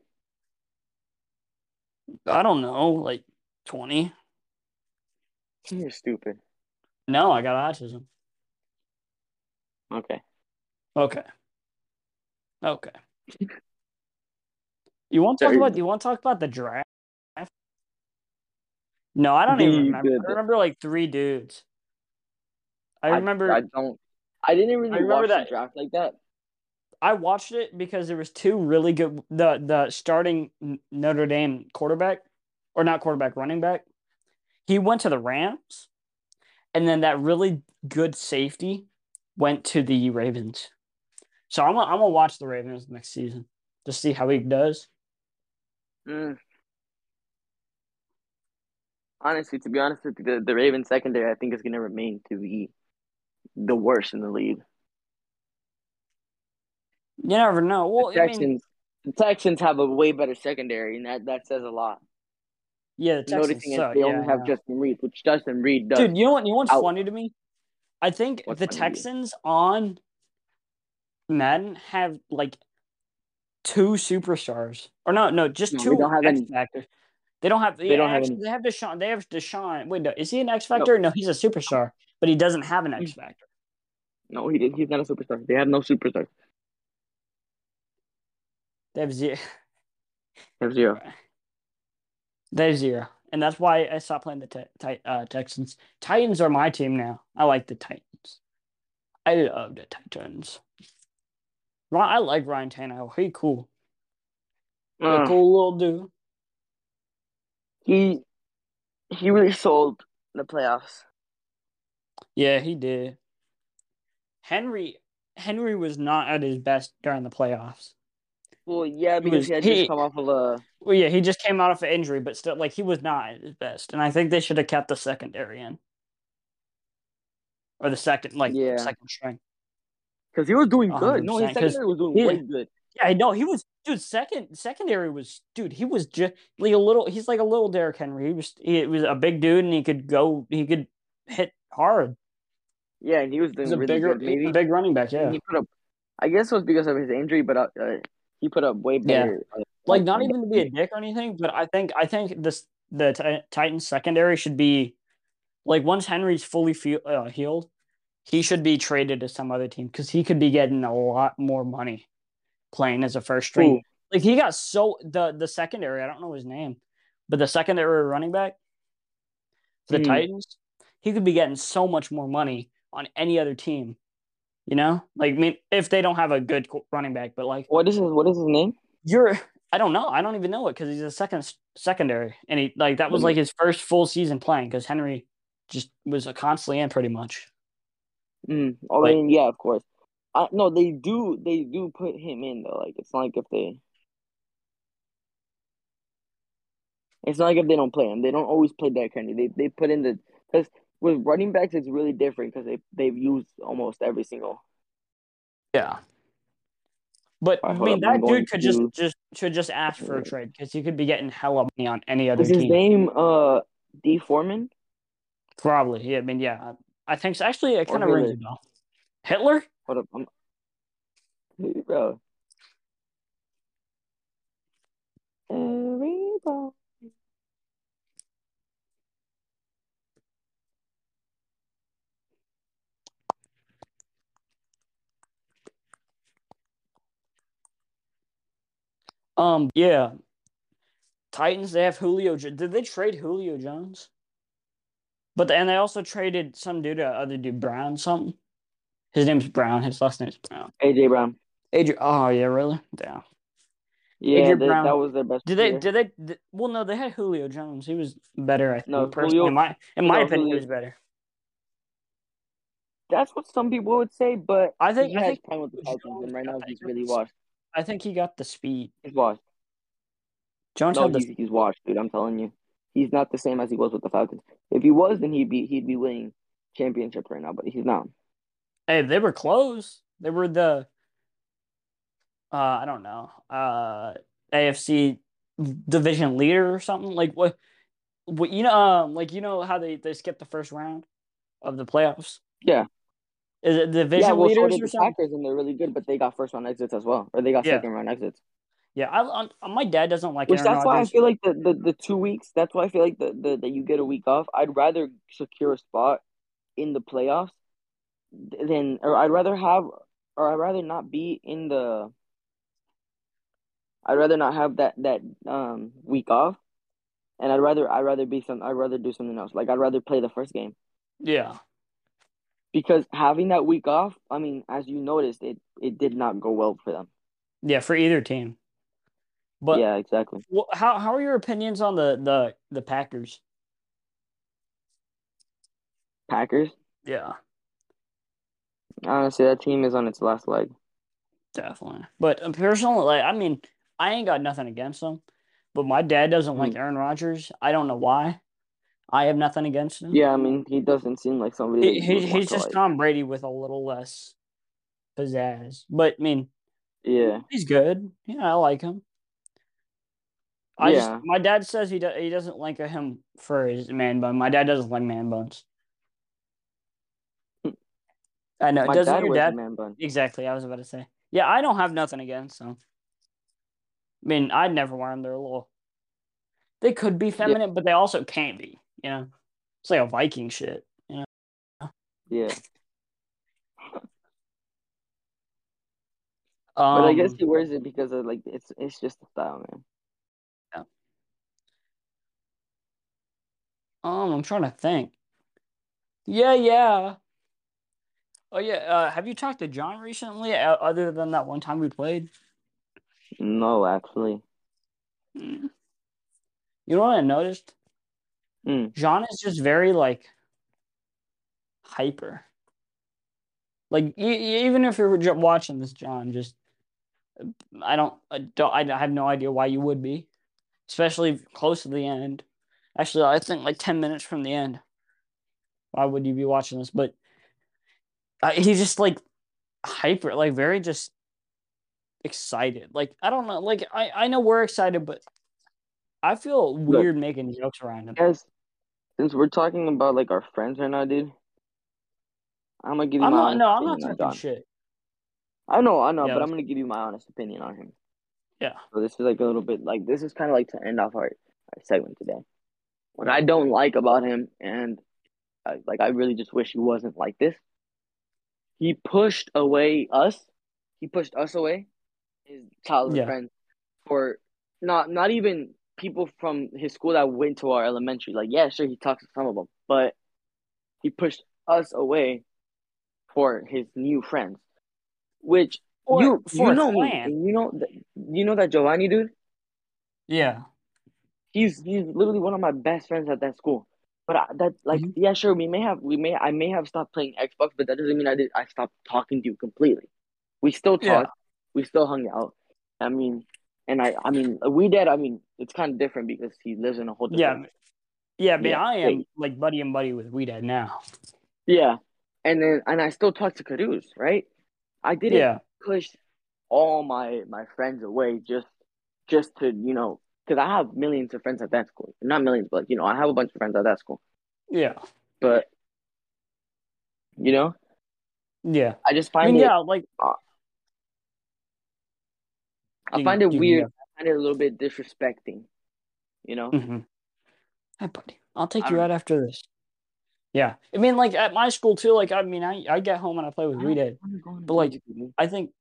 I don't know, like twenty. You're stupid. No, I got autism. Okay. Okay. Okay. You want to talk about? You want to talk about the draft? No, I don't The- even remember. the- I remember like three dudes. I remember I, I, don't. I didn't really I remember that- the draft like that. Watched it because there was two really good the the starting Notre Dame quarterback or not quarterback running back. He went to the Rams, and then that really good safety went to the Ravens. So I'm gonna, I'm gonna watch the Ravens next season to see how he does. Mm. Honestly, to be honest with you, the, the Ravens secondary, I think is to remain to be the worst in the league. You never know. Well, the I mean, Texans, the Texans have a way better secondary, and that, that says a lot. yeah, the Texans is suck. they yeah, only have. Justin Reid, which Justin Reid does. Dude, you know what? You know what's out. funny to me? I think What's the funny to you? Texans on Madden have like two superstars, or no, no, just No, they two don't have X any. factors. They don't have. They yeah, don't have actually, any. They have Deshaun. They have Deshaun. Wait, no, is he an X factor? No. he's a superstar, but he doesn't have an X factor. no, he did, he's not a superstar. They have no superstars. They have zero. They have zero. They have zero, and that's why I stopped playing the te- ti- uh, Texans. Titans are my team now. I like the Titans. I love the Titans. I like Ryan Tannehill. He cool. Uh, cool little dude. he he really sold the playoffs. Yeah, he did. Henry Henry was not at his best during the playoffs. Well, yeah, He because was- he had he- just come off of a. Well, yeah, he just came out of an injury, but still, like he was not at his best, and I think they should have kept the secondary in, or the second, like Yeah. second string. Because he was doing good. No, his secondary was doing he- way good. Yeah, I know he was, dude. Second secondary was, dude. He was just like a little. He's like a little Derrick Henry. He was, he was a big dude, and he could go. He could hit hard. Yeah, and he was doing He's a really bigger, good. Maybe big running back. and Yeah, he put up. I guess it was because of his injury, but uh, he put up way Yeah. better. uh, like not even to be a dick or anything, but I think I think this the Ti- Titans secondary should be like once Henry's fully feel, uh, healed, he should be traded to some other team because he could be getting a lot more money playing as a first string. Who? Like he got so the the secondary, I don't know his name, but the secondary running back for the Hmm. Titans, he could be getting so much more money on any other team. You know, like I mean, if they don't have a good running back, but like What is his What is his name? you're I don't know. I don't even know it because he's a second secondary, and he like that was like his first full season playing because Henry just was a constantly in pretty much. Mm, I Like- mean, yeah, of course. Uh, no, they do. They do put him in though. Like it's not like if they. It's not like if they don't play him. They don't always play Derrick Henry. They they put in the because with running backs it's really different because they they've used almost every single. Yeah, but I hold mean that dude could just to- just should just ask for a trade because he could be getting hella money on any other Is his team. name uh D Foreman? Probably. Yeah, I mean, yeah, I think so. Actually, it kind of rings a Hitler. bell. Hitler? Hold up, I'm. Bro. Everybody. Um, yeah. Titans. They have Julio. Did they trade Julio Jones? But and they also traded some dude, uh, other dude, Brown, something. His name's Brown. His last name's Brown. AJ Brown. Adrian. Oh yeah, really? Yeah. Yeah, they, Brown. that was their best. Did they? player. Did they? Did, well, no, they had Julio Jones. He was better. I think. No, personally, Julio- in my in my no, opinion, he was better. That's what some people would say, but I think. he I think. with the Julio Falcons, and right now he's really washed. I think he got the speed. He's washed. Jones No, had the. he's, he's washed, dude. I'm telling you, he's not the same as he was with the Falcons. If he was, then he'd be he'd be winning championships right now, but he's not. Hey, they were close. They were the. Uh, I don't know. Uh, AFC division leader or something like what? What you know? Um, like you know how they they skipped the first round of the playoffs. Yeah. Is it division yeah, well, so leaders did or the something? Packers, and they're really good, but they got first round exits as well, or they got Yeah. second round exits. Yeah, I, I my dad doesn't like Which Aaron that's why I feel like the, the, the two weeks. That's why I feel like the, the that you get a week off. I'd rather secure a spot in the playoffs than, or I'd rather have, or I'd rather not be in the I'd rather not have that that um week off, and I'd rather I'd rather be some I'd rather do something else. Like I'd rather play the first game Yeah. Because having that week off. I mean, as you noticed, it it did not go well for them. Yeah, for either team. But yeah, exactly. Well, how how are your opinions on the the the Packers? Packers. Yeah, Honestly, that team is on its last leg. definitely. But uh, personally, like I mean, I ain't got nothing against them. But my dad doesn't like Aaron Rodgers. I don't know why. I have nothing against him. Yeah, I mean, he doesn't seem like somebody. he, that you would he, he's just like. Tom Brady with a little less pizzazz. But I mean, Yeah, he's good. Yeah, I like him. I Yeah. just my dad says he do, he doesn't like him for his man bun. My dad doesn't like man buns. Hmm. I know. my doesn't dad your dad? man bun. Exactly. I was about to say. Yeah, I don't have nothing against them. I mean, I'd never wear them. They're a little. They could be feminine, but they also can't be. You know, it's like a Viking shit. You know. Yeah, Um, but I guess he wears it because of like it's it's just a style, man. Yeah. Um, I'm trying to think. Yeah, yeah. Oh yeah. Uh, have you talked to John recently? uh, Other than that one time we played. No, actually. Mm. You know what I noticed? Mm. John is just very like hyper. Like e- even if you're watching this, John, just I don't, I don't, I have no idea why you would be, especially close to the end. Actually, I think like ten minutes from the end. Why would you be watching this? But uh, he's just like hyper, like very just excited. Like I don't know, like I I know we're excited, but I feel weird making jokes around him. Guys, since we're talking about like our friends right now, dude, I'm gonna give you I'm my not. honest No, I'm not talking shit. I know, I know, Yeah, but I'm gonna give you my honest opinion on him. Yeah. So this is like a little bit like this is kind of like to end off our, our segment today. What I don't like about him, and I, like I really just wish he wasn't like this. He pushed away us. He pushed us away, his childhood Yeah. friends, for not not even people from his school that went to our elementary. Like, yeah, sure, he talks to some of them, but he pushed us away for his new friends, which you you know me, you know that you know that Giovanni dude. Yeah. He's he's literally one of my best friends at that school. But I, that like Mhm. yeah, sure, we may have we may I may have stopped playing Xbox, but that doesn't mean I did I stopped talking to you completely. We still Yeah. we still hung out. I mean, and I I mean we did. I mean, it's kind of different because he lives in a whole Yeah. different Yeah, But Yeah, I am like buddy and buddy with Wedead now. yeah. And then and I still talk to Caduce, right? I didn't Yeah. push all my my friends away just just to you know because I have millions of friends at that school. Not millions, but you know I have a bunch of friends at that school. Yeah. But you know, Yeah. I just I find mean, it yeah, like I find it weird. I find it a little bit disrespecting. You know? mhm. Hi, buddy. I'll take you out after this. Yeah. I mean, like at my school too. Like, I mean, I I get home and I play with I don't Wedead. wanna go in But, like, I think.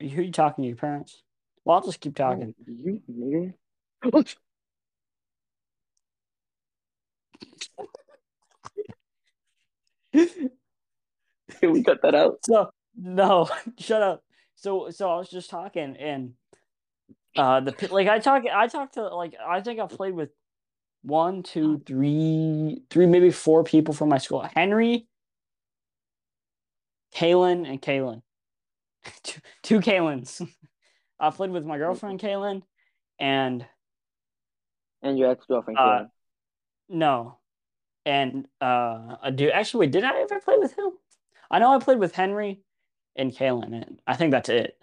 Who are you talking to your parents? Well, I'll just keep talking. Oh, you nigga. Can we cut that out? So no, shut up. So so I was just talking and uh the like I talk I talked to like I think I've played with one, two, three, three maybe four people from my school. Henry, Kaylin, and Kaylin. two, two Kaylins. I played with my girlfriend Kaylin and And your ex girlfriend. uh no. And uh a dude actually wait, did I ever play with him? I know I played with Henry and Kaylin and I think that's it.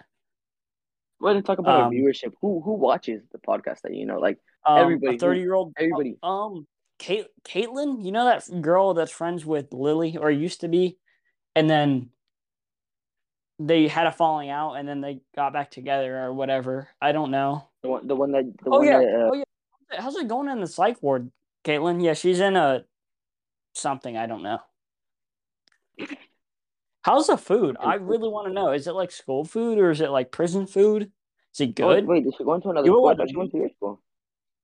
We're gonna talk about our um, viewership. Who who watches the podcast that you know? Like Um, Everybody, thirty-year-old. everybody. Um, Kate, Caitlin, you know that girl that's friends with Lily or used to be, and then they had a falling out, and then they got back together or whatever. I don't know. the one the one that the Oh one yeah, that uh, oh yeah. How's it going in the psych ward, Caitlin? Yeah, she's in a something. I don't know. How's the food? I really want to know. Is it like school food or is it like prison food? Is Oh, good? wait, is she going to another You school? I would- thought she went to your school.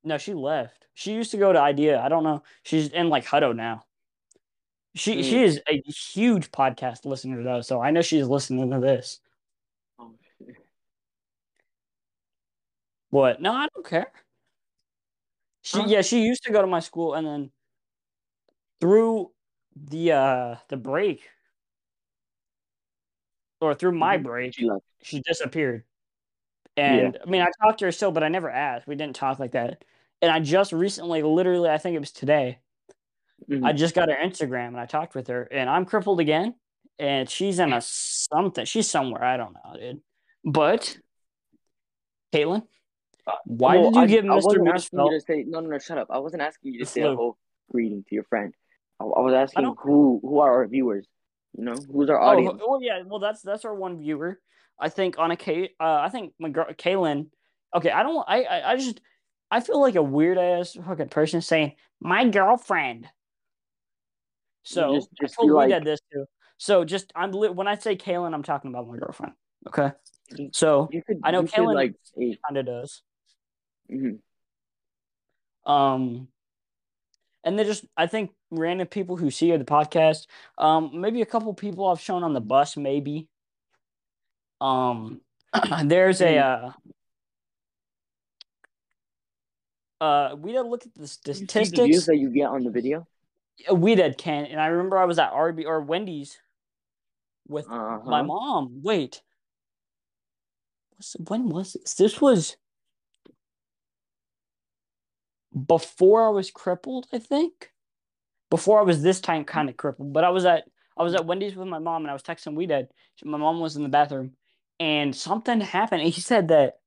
No, she left. She used to go to Idea. I don't know. She's in like Hutto now. She she Mm. is a huge podcast listener though, so I know she's listening to this. Oh. What? No, I don't care. She Huh? yeah, she used to go to my school and then through the uh the break or through my Mhm. break, She she disappeared. And I mean, I talked to her still, but I never asked. We didn't talk like that. And I just recently, literally, I think it was today, Mhm. I just got her Instagram and I talked with her, and I'm crippled again, and she's in a something. She's somewhere. I don't know, dude. But Caitlin, why Well, did you I, give I Mr. Roosevelt? to say no, no, no. Shut up. I wasn't asking you to say a whole greeting to your friend. I, I was asking who who are our viewers. You know, who's our Oh, audience? well, yeah. Well, that's that's our one viewer. I think on a K. Uh, I think my girl Kaylin. Okay, I don't. I, I I just I feel like a weird ass fucking person saying my girlfriend. So just- just I we like- did this too. So just I'm when I say Kaylin, I'm talking about my girlfriend. Okay. So You could. I know you Kaylin like. Kind of does. mhm. Um, and they're just I think random people who see the podcast. Um, maybe a couple people I've shown on the bus, maybe. Um, there's a uh, uh, we did look at the see the views statistics. that you get on the video. We did Ken, and I remember I was at RB or Wendy's with Uh my mom. Wait, when was this? This was before I was crippled, I think. Before I was this time mm-hmm. kind of crippled, but I was at I was mm-hmm. at Wendy's with my mom and I was texting Wedead. My mom was in the bathroom, and something happened. And he said that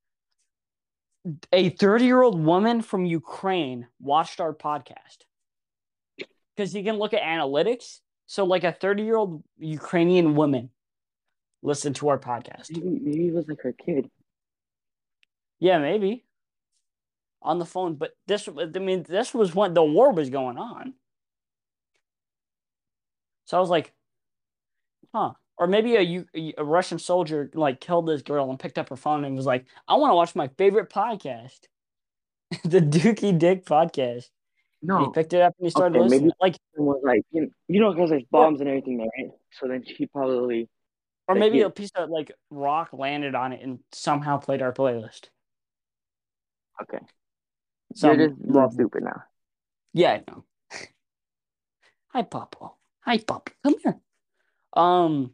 a 30 year old woman from Ukraine watched our podcast because he can look at analytics. So, like a 30 year old Ukrainian woman listened to our podcast. Maybe, maybe it was like her kid. Yeah, maybe on the phone. But this, I mean, this was when the war was going on. So I was like, huh. Or maybe a Russian soldier like killed this girl and picked up her phone and was like, I want to watch my favorite podcast, the Dookie Dick podcast. And he picked it up and he started Okay, maybe- listening. Like, it was like you know, you know, because there's bombs and everything there, right? So then she probably. or like, maybe yeah. a piece of like rock landed on it and somehow played our playlist. Okay. so You're just rock- mm-hmm. stupid now. Yeah, I know. Hi, Papa. Hi, Papa. Come here. Um,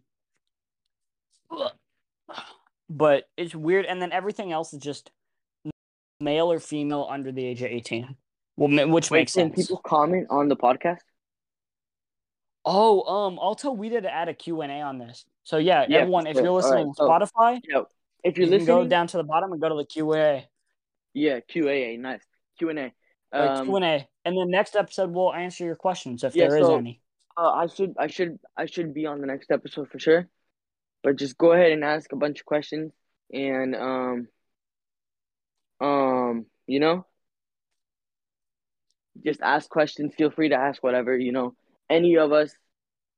but it's weird, and then everything else is just male or female under the age of eighteen. Well, which Wait, makes can sense. people comment on the podcast? Oh, um, also we did add a Q and A on this. So yeah, Yeah, everyone, if you're listening right, on Spotify, If you you're can go down to the bottom and go to the Q and A. yeah, QAA, nice Q and A. Like Um, Q and A, and then next episode we'll answer your questions if Yeah, there is so- any. Uh, I should, I should, I should be on the next episode for sure. But just go ahead and ask a bunch of questions, and um, um, you know, just ask questions. Feel free to ask whatever you know. Any of us,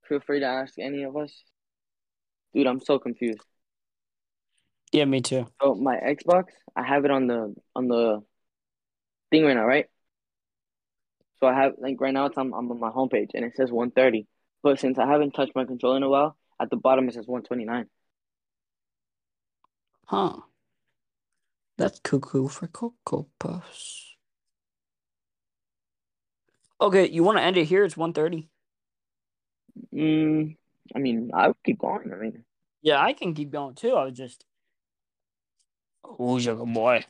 feel free to ask any of us. Dude, I'm so confused. Yeah, me too. So my Xbox, I have it on the on the thing right now, right? So I have like right now it's on, I'm on my homepage and it says 130. But since I haven't touched my controller in a while, at the bottom it says 129. Huh. That's cuckoo for Cocoa Puffs. Okay, you want to end it here? It's 1.30. Mm, I mean, I would keep going. I mean, Yeah, I can keep going too. I was just... Who's your good boy?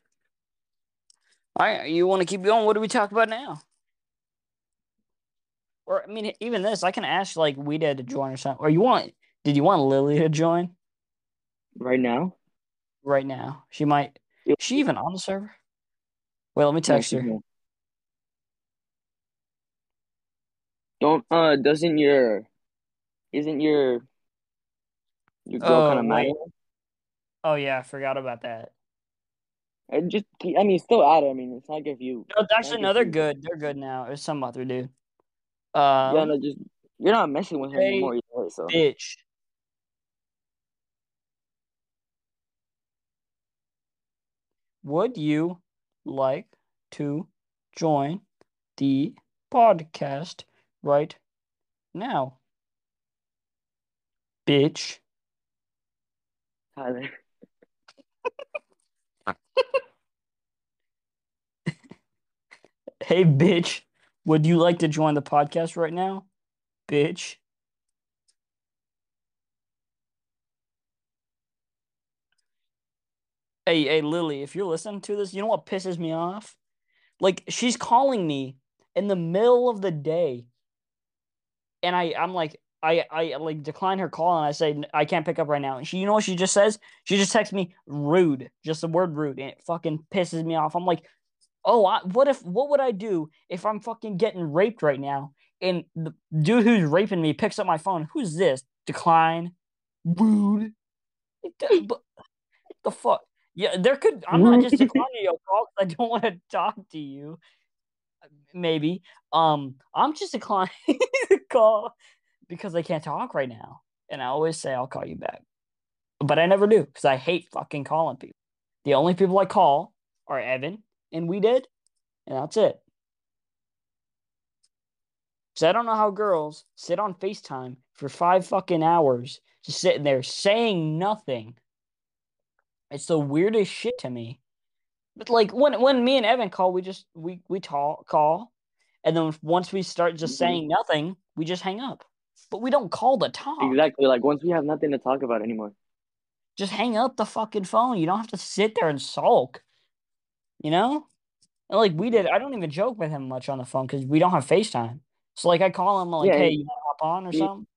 All right, you want to keep going? What do we talk about now? Or, I mean, even this, I can ask, like, Weeda to join or something. Or you want... Did you want Lily to join right now, right now? She might... Is she even on the server? Wait, let me text her. Don't uh doesn't your isn't your your girl Oh, kind of mad? Oh, yeah, I forgot about that. I just I mean, still at it. I mean, it's not if you. No, actually, no, they're good. They're good now. It's some other dude. Um, yeah, no, just you're not messing with her Hey, anymore either. way, So bitch. would you like to join the podcast right now? Bitch. Tyler. Hey, bitch. Would you like to join the podcast right now? Bitch. Hey, hey, Lily, if you're listening to this, you know what pisses me off? Like, she's calling me in the middle of the day. And I, I'm like, I, I like decline her call and I say I can't pick up right now. And she, you know what she just says? She just texts me rude, just the word rude, and it fucking pisses me off. I'm like, oh, I, what if, what would I do if I'm fucking getting raped right now? And the dude who's raping me picks up my phone. Who's this? Decline, rude. It does- but- what the fuck? Yeah, there could. I'm not just declining your call I don't want to talk to you. Maybe. Um, I'm just declining the call because I can't talk right now, and I always say I'll call you back, but I never do because I hate fucking calling people. The only people I call are Evan and Wedead, and that's it. So I don't know how girls sit on FaceTime for five fucking hours, just sitting there saying nothing. It's the weirdest shit to me. But like when when me and Evan call, we just we we talk call, and then once we start just Mhm. saying nothing, we just hang up. But we don't call the talk. Exactly. Like once we have nothing to talk about anymore. Just hang up the fucking phone. You don't have to sit there and sulk. You know? And like Wedead, I don't even joke with him much on the phone because we don't have FaceTime. So like I call him like, Yeah, hey, and- you wanna hop on or me- something?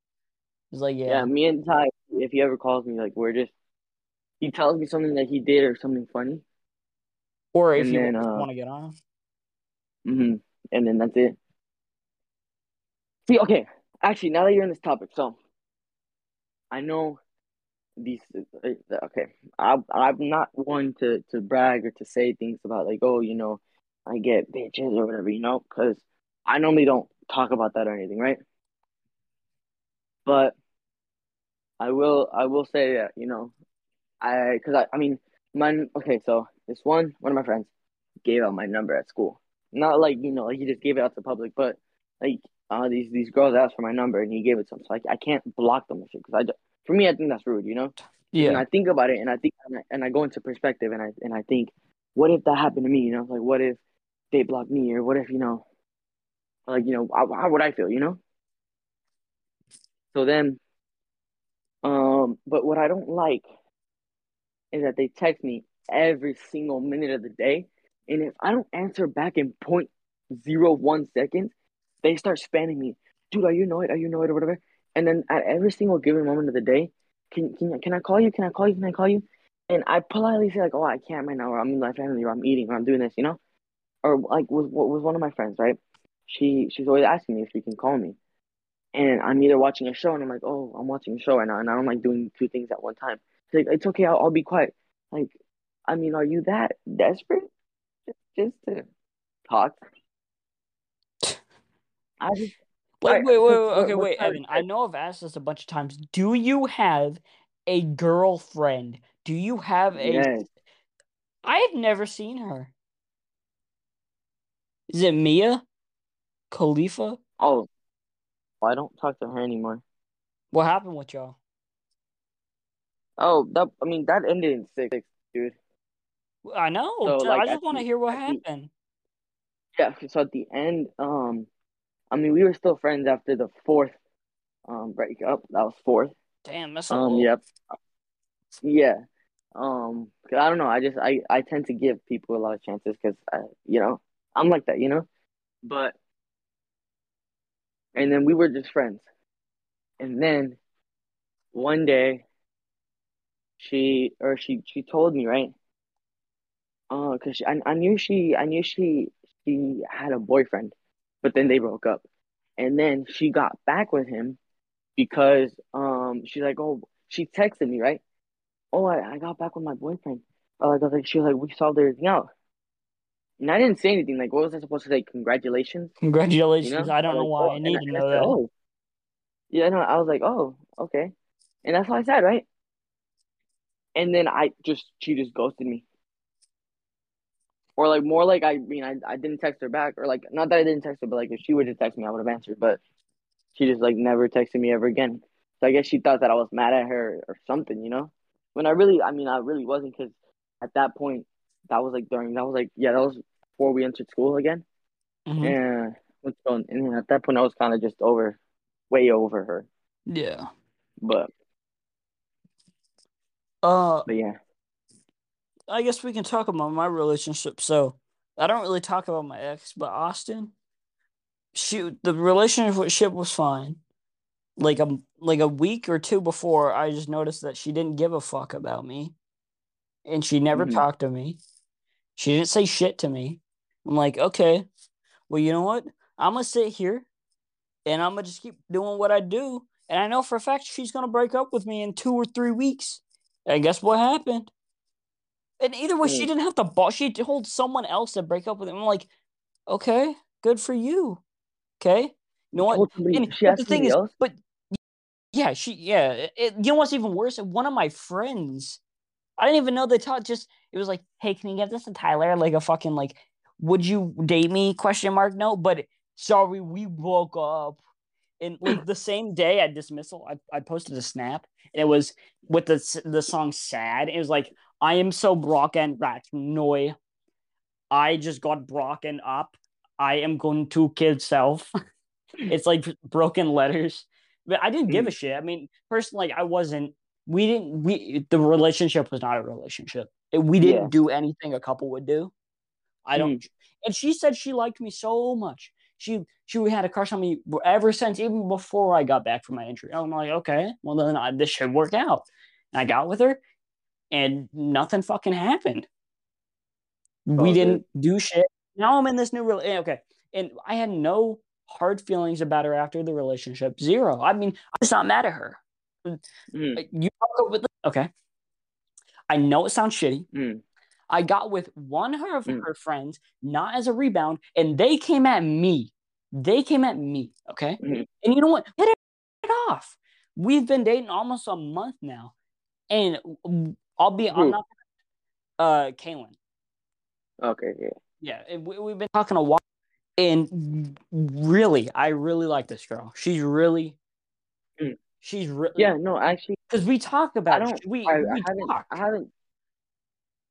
He's like, Yeah. yeah. me and Ty, if he ever calls me, like we're just he tells me something that he did or something funny. Or if and you then, uh, want to get on. hmm And then that's it. See, okay. Actually, now that you're in this topic, so I know these. uh, Okay, I I'm not one to to brag or to say things about like, oh, you know, I get bitches or whatever, you know, because I normally don't talk about that or anything, right? But I will I will say that you know, I because I I mean, my okay, so this one one of my friends gave out my number at school. Not like you know, like he just gave it out to public, but like uh, these these girls asked for my number and he gave it to them. So I, I can't block them because I, for me, I think that's rude, you know. Yeah. And I think about it and I think and I, and I go into perspective and I and I think, what if that happened to me? You know, like what if they blocked me or what if you know, like you know, how, how would I feel? You know. So then, um, but what I don't like is that they text me every single minute of the day, and if I don't answer back in point zero one seconds, they start spamming me, dude. Are you annoyed? Are you annoyed or whatever? And then at every single given moment of the day, can can can I call you? Can I call you? Can I call you? And I politely say like, oh, I can't right now, or I'm in my family, or I'm eating, or I'm doing this, you know, or like with with one of my friends, right? She she's always asking me if she can call me, and I'm either watching a show and I'm like, oh, I'm watching a show right now, and I don't like doing two things at one time. She's like, it's okay, I'll, I'll be quiet. Like, I mean, are you that desperate just to talk? I just Wait, wait, wait, wait. Okay, wait, Evan. I know I've asked this a bunch of times. Do you have a girlfriend? Do you have a? yes, have never seen her. Is it Mia? Khalifa? oh, well, I don't talk to her anymore. What happened with y'all? Oh, that I mean that ended in six, dude. I know. So, like, I just want to hear what at the- happened. Yeah, so at the end, um, I mean we were still friends after the fourth um breakup. That was fourth. Damn, that's Um, yep. Yeah. Um, 'cause I don't know. I just I I tend to give people a lot of chances because I you know I'm like that, you know. But and then we were just friends, and then one day she or she she told me right. Uh, cause she, I I knew she I knew she she had a boyfriend, but then they broke up, and then she got back with him because um she's like oh she texted me right oh, I, I got back with my boyfriend. Uh, like, I was like, she was like, we solved everything out. And I didn't say anything. Like, what was I supposed to say? Congratulations. Congratulations. You know? I don't know Like, why oh, I need to I know said, that. Oh, yeah. No, I was like, oh, okay. And that's all I said, right? And then I just, she just ghosted me. Or like more like I mean I I didn't text her back, or like not that I didn't text her, but like if she would have texted me, I would have answered, but she just like never texted me ever again. So I guess she thought that I was mad at her or something, you know. When I really, I mean, I really wasn't, because at that point, that was like during that was like yeah, that was before we entered school again, Mhm. and what's going, and at that point, I was kind of just over, way over her, Yeah. but Uh, but yeah, I guess we can talk about my relationship. So I don't really talk about my ex, but Austin, she the relationship was fine. Like a like a week or two before, I just noticed that she didn't give a fuck about me, and she never Mhm. talked to me. She didn't say shit to me. I'm like, okay, well, you know what? I'm gonna sit here, and I'm gonna just keep doing what I do. And I know for a fact she's gonna break up with me in two or three weeks. And guess what happened? And either way, she Mm. didn't have to boss. She told someone else to break up with him. I'm like, okay, good for you. Okay, you know what? And she but the thing is, else. but yeah, she yeah. It, you know what's even worse? One of my friends, I didn't even know they taught. Just it was like, hey, can you give this to Tyler? Like a fucking like, would you date me? Question mark. No, but sorry, we broke up. And like the same day at dismissal, I, I posted a snap, and it was with the the song "Sad." It was like, "I am so broken right now. I just got broken up. I am going to kill self." it's like broken letters, but I didn't give a hmm. shit. I mean, personally, I wasn't. We didn't. We the relationship was not a relationship. We didn't Yeah. do anything a couple would do. I don't. Hmm. And she said she liked me so much. She she had a crush on me ever since, even before I got back from my injury. I'm like, okay, well then I, this should work out. And I got with her, and nothing fucking happened. We didn't do shit. Now I'm in this new rela- eh, okay, and I had no hard feelings about her after the relationship. Zero. I mean, I was not mad at her. Mm. You with okay. I know it sounds shitty. Mm. I got with one of her, Mm. her friends, not as a rebound, and they came at me. They came at me, okay? Mhm. And you know what? Hit it off. We've been dating almost a month now, and I'll be. Who? I'm not. Uh, Kaylin. Okay, yeah. Yeah, we, we've been talking a while, and really, I really like this girl. She's really. Mm. She's really. Yeah, no, actually, because we talked I about. don't. we I, I haven't. talked. I haven't.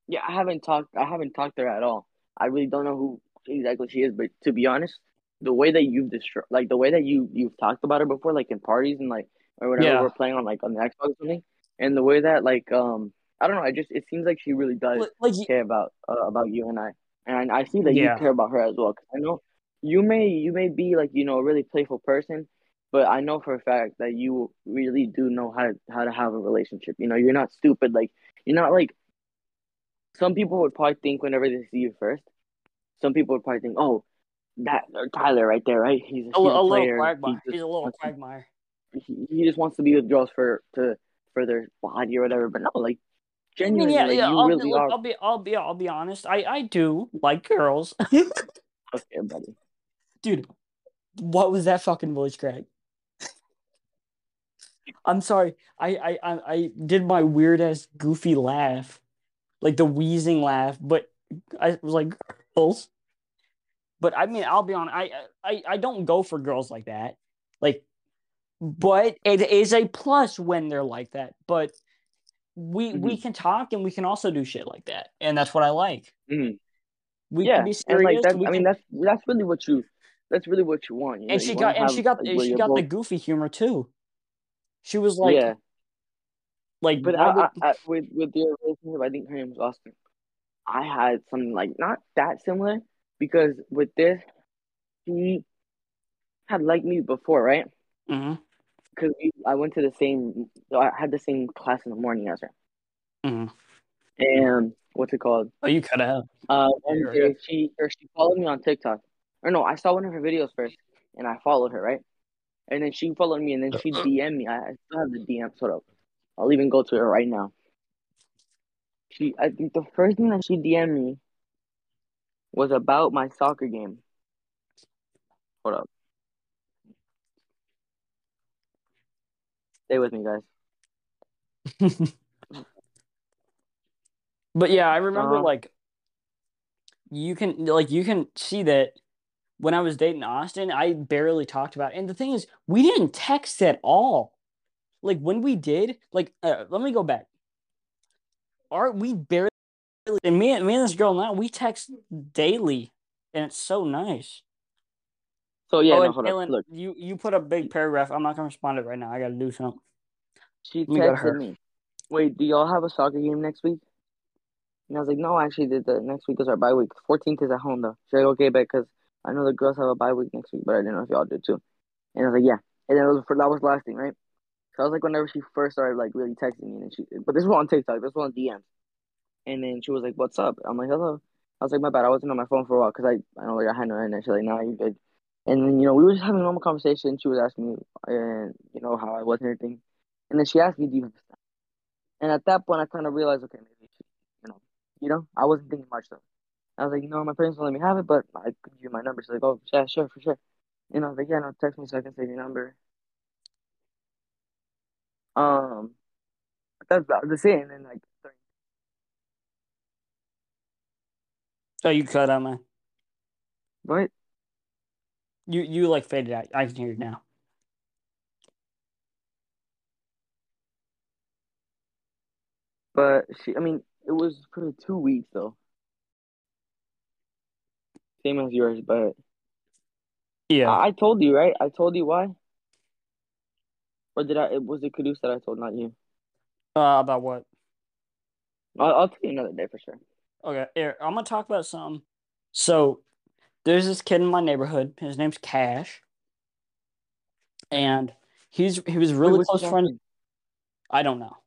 Yeah, I haven't talked. I haven't talked to her at all. I really don't know who exactly she is, but to be honest, the way that you've destroyed, like the way that you you've talked about her before, like in parties and like or whatever Yeah. we're playing on like on the Xbox or something, and the way that like um I don't know, I just it seems like she really does Like, like care about uh, about you and I, and I see that Yeah. you care about her as well. 'Cause I know you may you may be like you know a really playful person, but I know for a fact that you really do know how to how to have a relationship. You know, you're not stupid. Like you're not like some people would probably think whenever they see you first. Some people would probably think, oh, that or Tyler right there, right? He's, he's a, li- a little player. quagmire. He just He's a little wants to- quagmire. he, he just wants to be with girls for to for their body or whatever. But no, like I mean, genuinely, yeah, yeah. I'll, really be, look. I'll be, I'll be, I'll be honest. I, I do like girls, Okay, buddy. dude. What was that fucking voice crack? I'm sorry. I, I, I, I did my weird ass goofy laugh, like the wheezing laugh, but I was like girls. But I mean, I'll be honest. I, I, I don't go for girls like that. Like, but it is a plus when they're like that. But we we Mm-hmm. can talk and we can also do shit like that, and that's what I like. Mhm. We yeah, can be and serious. like that. we I mean, can- that's that's really what you. That's really what you want. You and you she got and have, she got like, she got the goofy humor too. She was like, yeah, like, but I would- I, I, with with your relationship, I think her name was Austin. I had something like not that similar because with this, she had liked me before, right? Mhm, Because I went to the same, I had the same class in the morning as her, mhm. and what's it called? oh, you could have. Uh, one she or she followed me on TikTok, or no, I saw one of her videos first, and I followed her, right? And then she followed me, and then she DM'd me. I, I still have the DM. Sort of. I'll even go to her right now. She, I think the first thing that she DM'd me was about my soccer game. Hold up. Stay with me, guys. But yeah, I remember Uh-huh. like you can like you can see that when I was dating Austin, I barely talked about it. And the thing is, we didn't text at all. Like when we did, like uh, let me go back. Our we barely and me and me and this girl now we text daily, and it's so nice. So yeah, oh, no, hold. Kaylin, Look, you you put a big paragraph. I'm not gonna respond to it right now. I gotta do something. she texted me. Wait, do y'all have a soccer game next week? And I was like, no, actually, the, the next week is our bye week. 14th is at home though. She's like, okay, bet because I know the girls have a bye week next week, but I didn't know if y'all did too. And I was like, yeah. And then it was for that was the last thing, right? So I was like, whenever she first started like really texting me, and she, but this was on TikTok, this was on DMs. And then she was like, "What's up?" I'm like, "Hello." I was like, "My bad, I wasn't on my phone for a while because I I know like I had no internet." She's like, "Nah, you good." And then you know we were just having a normal conversation. She was asking me, and you know how I was and everything. And then she asked me, "Do you have a And at that point, I kind of realized, okay, maybe she, you know, you know, I wasn't thinking much though. I was like, no, my parents won't let me have it, but I could give you my number. She's like, oh, yeah, sure, for sure. And I was like, yeah, no, text me so I can save your number. Um, that's about the same. And then like, Oh, you cut out, man. what? You you like faded out. I can hear you now. But she, I mean, it was for two weeks though. Same as yours, but Yeah. I, I told you, right? I told you why. Or did I? It was it Caduce that I told, not you. Uh, about what? I'll, I'll tell you another day for sure. Okay, here, I'm gonna talk about some. So, there's this kid in my neighborhood. His name's Cash, and he's he was really what's close his last friends. name? I don't know.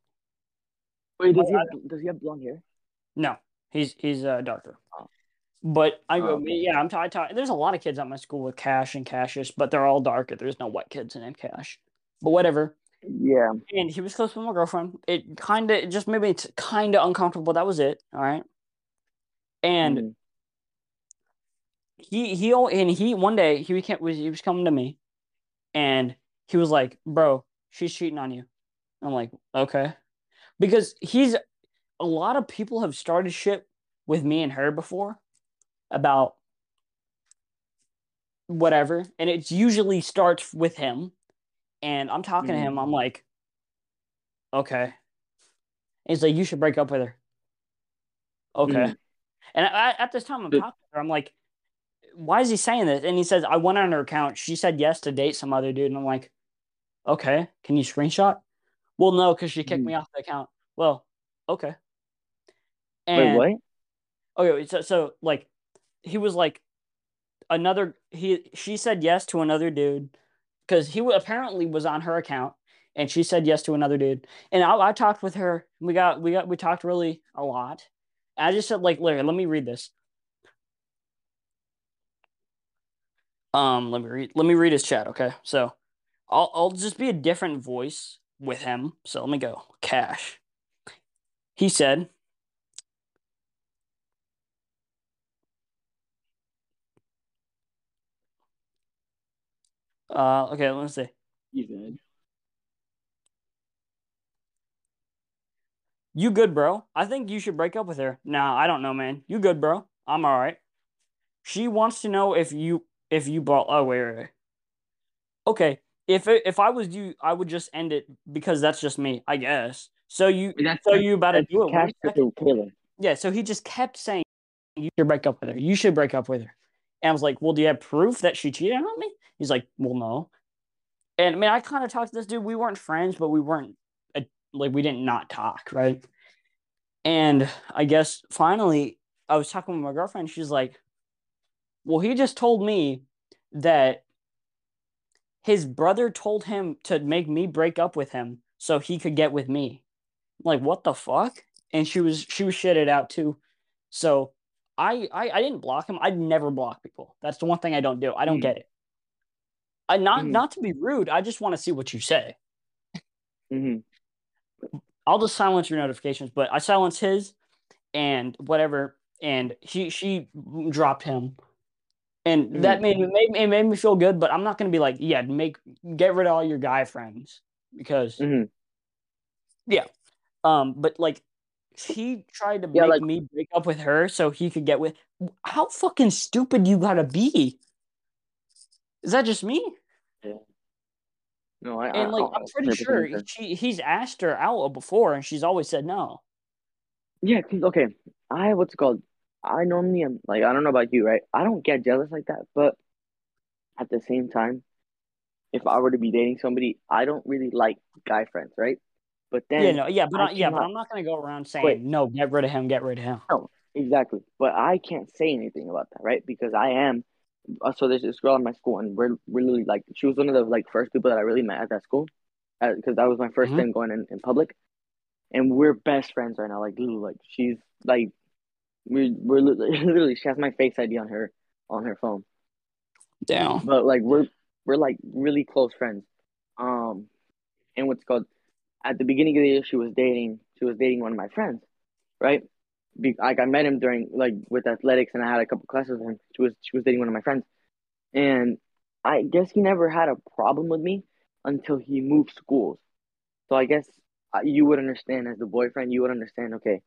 Wait, does he have, does he have blonde hair? No, he's he's uh, darker. Oh. But I Oh, go, okay. yeah, I'm talking. There's a lot of kids at my school with Cash and Cassius, but they're all darker. There's no white kids named Cash. But whatever. Yeah. And he was close with my girlfriend. It kind of it just made me kind of uncomfortable. That was it. All right. And Mhm. He he and he one day he became was he was coming to me, and he was like, "Bro, she's cheating on you." I'm like, "Okay," because he's a lot of people have started shit with me and her before about whatever, and it usually starts with him, and I'm talking to him. I'm like, "Okay," he's like, "You should break up with her." Okay. Mhm. And I, at this time, I'm talking to her. I'm like, why is he saying this? And he says, I went on her account. She said yes to date some other dude. And I'm like, okay, can you screenshot? Well, no, because she kicked Mhm. me off the account. Well, okay. Wait, And what? okay, so so like he was like another he she said yes to another dude because he apparently was on her account and she said yes to another dude. And I, I talked with her. We got we got we talked really a lot. I just said like, Larry, let me read this. Um, let me read. Let me read his chat. Okay, so I'll I'll just be a different voice with him. So let me go. Cash. He said, uh, okay, let me see. You good? You good, bro? I think you should break up with her. Nah, I don't know, man. You good, bro? I'm all right. She wants to know if you if you bought. Oh wait, wait, wait. Okay, if it, if I was you, I would just end it because that's just me, I guess. So you That's so you about to do it? one Cash second. to Taylor. Yeah, so he just kept saying, You should break up with her. You should break up with her. And I was like, Well, do you have proof that she cheated on me? He's like, Well, no. And I mean, I kind of talked to this dude. We weren't friends, but we weren't uh, like, we didn't not talk, right? And I guess finally, I was talking with my girlfriend. She's like, Well, he just told me that his brother told him to make me break up with him so he could get with me. I'm like, what the fuck? And she was she was shitted out too. So I I, I didn't block him. I'd never block people. That's the one thing I don't do. I don't Hmm. get it. I not Mhm. not to be rude. I just want to see what you say. Mm-hmm. I'll just silence your notifications, but I silence his and whatever. And she she dropped him, and that Mhm. made me made, it made me feel good. But I'm not gonna be like, yeah, make get rid of all your guy friends because hmm um. But like, he tried to Yeah, make like- me break up with her so he could get with. How fucking stupid you gotta be? Is that just me? Yeah. No, I, And like, I, I'm pretty 100% sure she he's asked her out before, and she's always said no. Yeah, 'cause, okay, I what's it called? I normally am like I don't know about you, right? I don't get jealous like that, but at the same time, if I were to be dating somebody, I don't really like guy friends, right? But then yeah, no, yeah, but I I, yeah, but I'm not gonna go around saying Wait. no. Get rid of him. Get rid of him. No, exactly, but I can't say anything about that, right? Because I am. Uh, so there's this girl in my school, and we're really like she was one of the like first people that I really met at that school, because that was my 1st Mhm. time going in, in public, and we're best friends right now. Like, dude, like she's like, we we're literally she has my face ID on her on her phone. Down. but like we're we're like really close friends. Um, and what's called at the beginning of the year, she was dating she was dating one of my friends, right? Be, like I met him during like with athletics, and I had a couple classes with him. She was she was dating one of my friends, and I guess he never had a problem with me until he moved schools. So I guess uh, you would understand as the boyfriend, you would understand. Okay,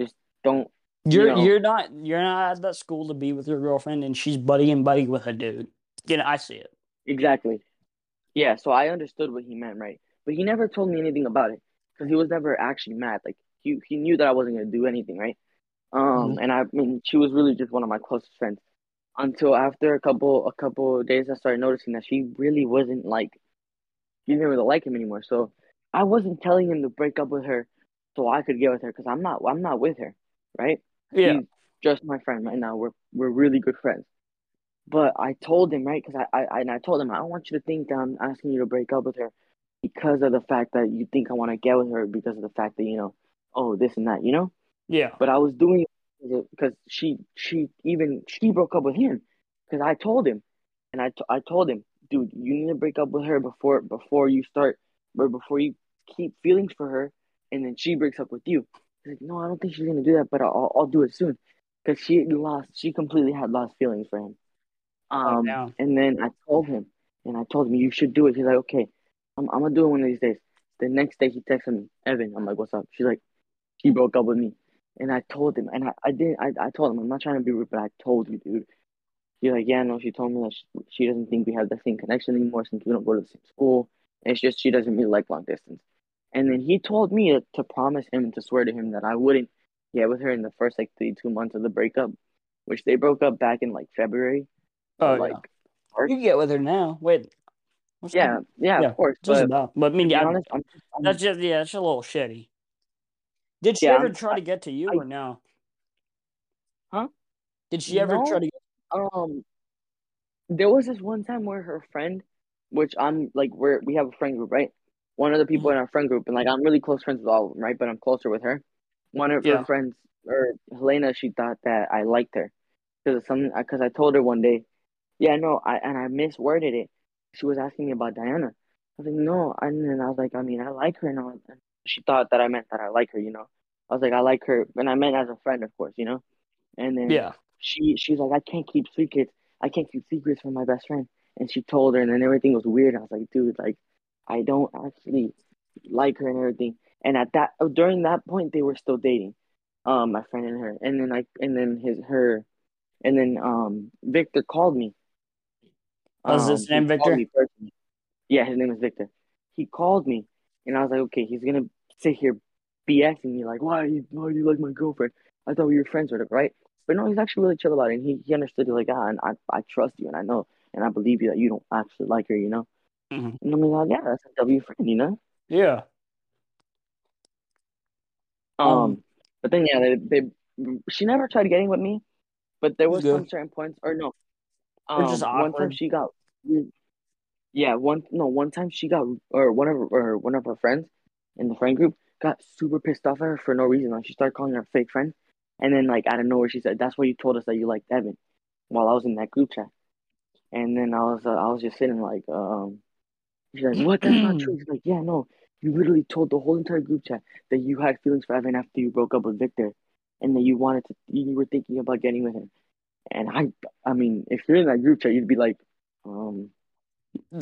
just don't You're know. you're not you're not at that school to be with your girlfriend, and she's buddy and buddy with a dude. You know, I see it. Exactly. Yeah, so I understood what he meant, right? But he never told me anything about it because he was never actually mad. Like he he knew that I wasn't gonna do anything, right? Um, and I mean, she was really just one of my closest friends. Until after a couple a couple of days, I started noticing that she really wasn't like, she didn't really like him anymore. So I wasn't telling him to break up with her, so I could get with her because I'm not I'm not with her, right? Yeah, He's just my friend right now. We're we're really good friends. But I told him right because I, I and I told him I don't want you to think that I'm asking you to break up with her because of the fact that you think I want to get with her because of the fact that you know oh this and that you know. yeah. But I was doing it because she she even she broke up with him because I told him and I, t- I told him dude you need to break up with her before before you start or before you keep feelings for her and then she breaks up with you. He's like no I don't think she's gonna do that but I'll I'll do it soon because she lost she completely had lost feelings for him. Um down. and then I told him and I told him you should do it. He's like okay I'm I'm gonna do it one of these days. The next day he texted me Evan I'm like what's up? She's like she broke up with me. And I told him, and I, I didn't, I, I told him, I'm not trying to be rude, but I told you, dude. He's like, yeah, no, she told me that she, she doesn't think we have the same connection anymore since we don't go to the same school. And it's just she doesn't really like long distance. And then he told me to, to promise him to swear to him that I wouldn't get with her in the first like three, two months of the breakup, which they broke up back in like February. Oh or, like, yeah. March. You can get with her now. Wait. Yeah, yeah, Yeah, of course. Just But about. But I mean, to be yeah, honest, I'm, I'm that's just yeah, it's a little shitty. Did she Yeah, ever I'm- try to get to you I- or no? Huh? Did she ever No. try to? Get, Um, there was this one time where her friend, which I'm like, we're we have a friend group, right? One of the people mm-hmm. in our friend group, and like I'm really close friends with all of them, right? But I'm closer with her. One of Yeah. her friends, or Helena, she thought that I liked her because something. Uh, because I told her one day, yeah, no, I and I misworded it. She was asking me about Diana. I was like, no, and then I was like, I mean, I like her, and all. And she thought that I meant that I like her, you know. I was like, I like her, and I meant as a friend, of course, you know. And then yeah. she she's like, I can't keep secrets. I can't keep secrets from my best friend. And she told her, and then everything was weird. I was like, dude, like, I don't actually like her and everything. And at that during that point, they were still dating, um, my friend and her. And then I and then his her, and then um Victor called me. Was his Um, name Victor? called me personally. Yeah, his name is Victor. He called me, and I was like, okay, he's gonna sit here BSing me like, why, you- why do you like my girlfriend? I thought we were friends with her, right? But no, he's actually really chill about it. And he, he understood, he's like, ah, and I, I trust you, and I know, and I believe you that you don't actually like her, you know? Mhm. And I'm like, yeah, that's a W friend, you know? Yeah. Um, Um, but then, yeah, they, they, she never tried getting with me, but there was Good. some certain points, or no. Or just Um, one time she got, yeah, one, no, one time she got, or one of her, or one of her friends in the friend group got super pissed off at her for no reason. Like, she started calling her a fake friend. And then, like, out of nowhere, she said, that's why you told us that you liked Evan while I was in that group chat. And then I was, uh, I was just sitting like, um, she's like, what? That's not true. She's like, yeah, no, you literally told the whole entire group chat that you had feelings for Evan after you broke up with Victor, and that you wanted to, you were thinking about getting with him. And I, I mean, if you're in that group chat, you'd be like, um,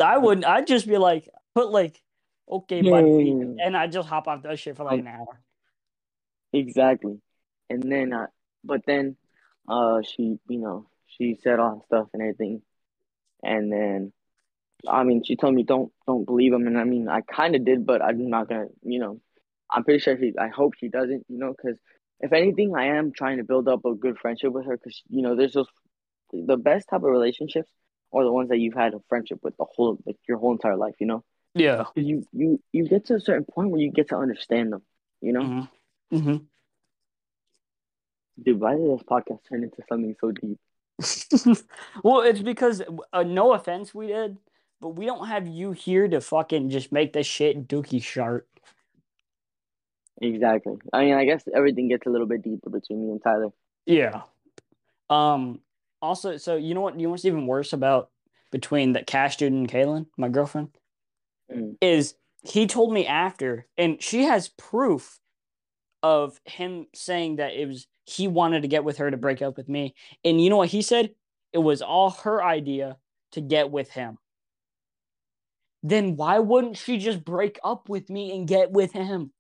I wouldn't. I'd just be like, put like, okay, Yeah, buddy, yeah, yeah, and I just hop off that shit for like an hour. Exactly. And then, uh, but then, uh, she, you know, she said all that stuff and everything. And then, I mean, she told me don't don't believe him, and I mean, I kind of did, but I'm not gonna, you know, I'm pretty sure she. I hope she doesn't, you know, because if anything, I am trying to build up a good friendship with her, because you know, there's those the best type of relationships are the ones that you've had a friendship with the whole like your whole entire life, you know, Yeah. you you you get to a certain point where you get to understand them, you know. Mm-hmm. Mm-hmm. Dude, why did this podcast turn into something so deep? well, it's because uh, no offense, Wedead, but we don't have you here to fucking just make this shit dookie sharp. Exactly. I mean, I guess everything gets a little bit deeper between me and Tyler. Yeah. Um. Also, so you know what? You know what's even worse about between the cash dude and Kaylin, my girlfriend, Mm. is he told me after, and she has proof of him saying that it was he wanted to get with her to break up with me, and you know what he said? It was all her idea to get with him. Then why wouldn't she just break up with me and get with him?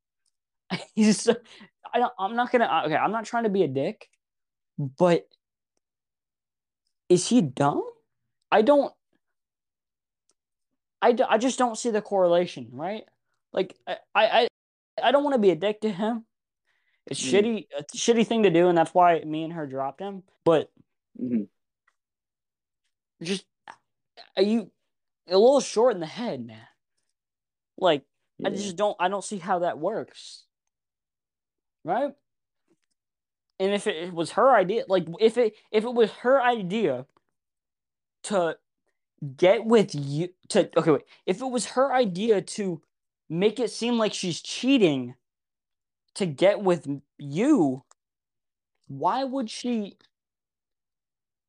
He's I don't, I'm not gonna okay. I'm not trying to be a dick, but is he dumb? I don't. I I just don't see the correlation, right? Like I I I don't want to be a dick to him. It's Mm. shitty, it's a shitty thing to do, and that's why me and her dropped him. But hmm just are you a little short in the head, man? Like I just don't I don't see how that works. Right? And if it was her idea, like if it if it was her idea to get with you to okay wait, if it was her idea to make it seem like she's cheating to get with you, why would she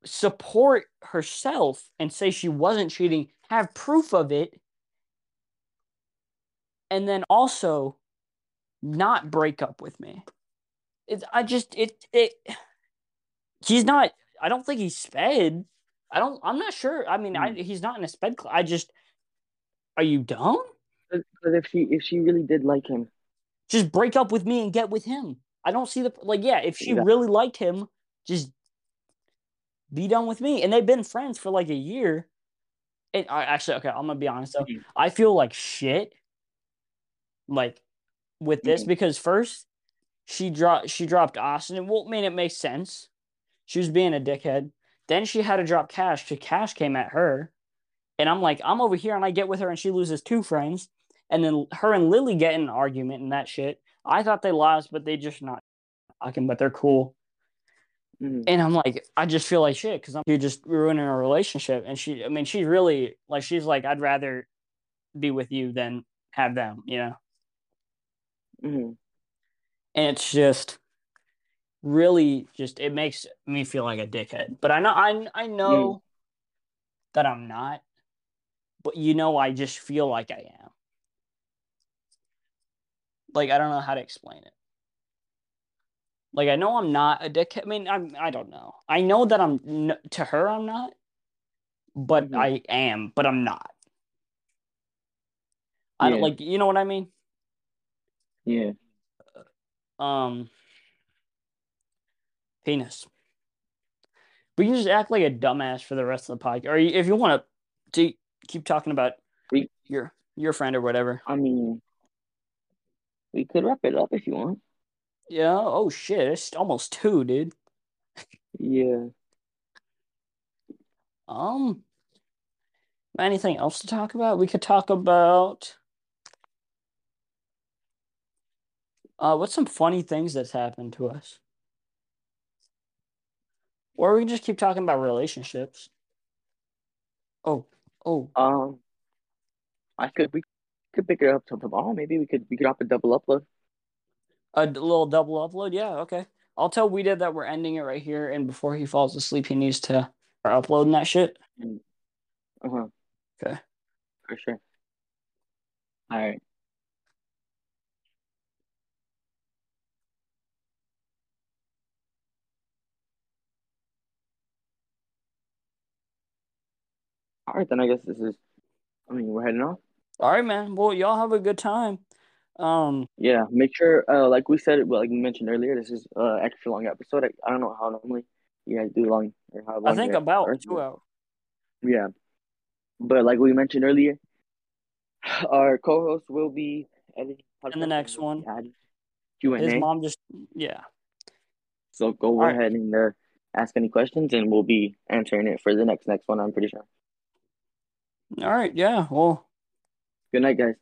support herself and say she wasn't cheating, have proof of it, and then also not break up with me? It's I just it it he's not I don't think he's sped. I don't I'm not sure. I mean, I hmm. he's not in a sped cl- I just are you dumb? Because if she if she really did like him, Just break up with me and get with him. I don't see the like yeah, if she Exactly. really liked him, just be done with me. And they've been friends for like a year. And I actually okay, I'm gonna be honest though. Mhm. I feel like shit like with this Mhm. because first she dropped she dropped Austin. And well, I mean it makes sense. She was being a dickhead. Then she had to drop Cash because Cash came at her. And I'm like, I'm over here and I get with her and she loses two friends. And then her and Lily get in an argument and that shit. I thought they lost, but they just not talking, but they're cool. Mhm. And I'm like, I just feel like shit because I'm you're just ruining a relationship. And she, I mean, she's really like, she's like, I'd rather be with you than have them, you know? Mhm. And it's just really just, it makes me feel like a dickhead. But I know, I, I know that I'm not, but you know, I just feel like I am. Like, I don't know how to explain it. Like, I know I'm not a dickhead. I mean, I'm, I don't know. I know that I'm, n- to her, I'm not, but Mhm. I am, but I'm not. I don't like, you know what I mean? yeah. Um, penis. We can just act like a dumbass for the rest of the podcast, or if you want to keep talking about We- your your friend or whatever. I mean, we could wrap it up if you want. Yeah. Oh shit! It's almost two, dude. Yeah. Um. Anything else to talk about? We could talk about. Uh, what's some funny things that's happened to us? Or we can just keep talking about relationships. Oh, oh, Um, I could we could pick it up tomorrow. Maybe we could we could drop a double upload. A d- little double upload. Yeah, okay. I'll tell Wedead that we're ending it right here, and before he falls asleep, he needs to start uploading that shit. Uh huh. Okay. For sure. All right. All right, then I guess this is. I mean, we're heading off. All right, man. Well, y'all have a good time. Um, Yeah, make sure, uh, like we said, well, like we mentioned earlier, this is uh extra long episode. I, I don't know how normally you guys do long or how long. I think about two hours. Yeah, but like we mentioned earlier, our co-host will be editing In the next one. Q and His mom just yeah. So go All right. ahead and uh, ask any questions, and we'll be answering it for the next next one. I'm pretty sure. All right, yeah. Well, Good night, guys.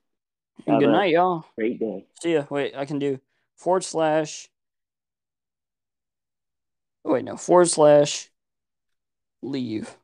Have good night, y'all. Great day. See ya. Wait, I can do forward slash. oh, Wait, no, forward slash leave.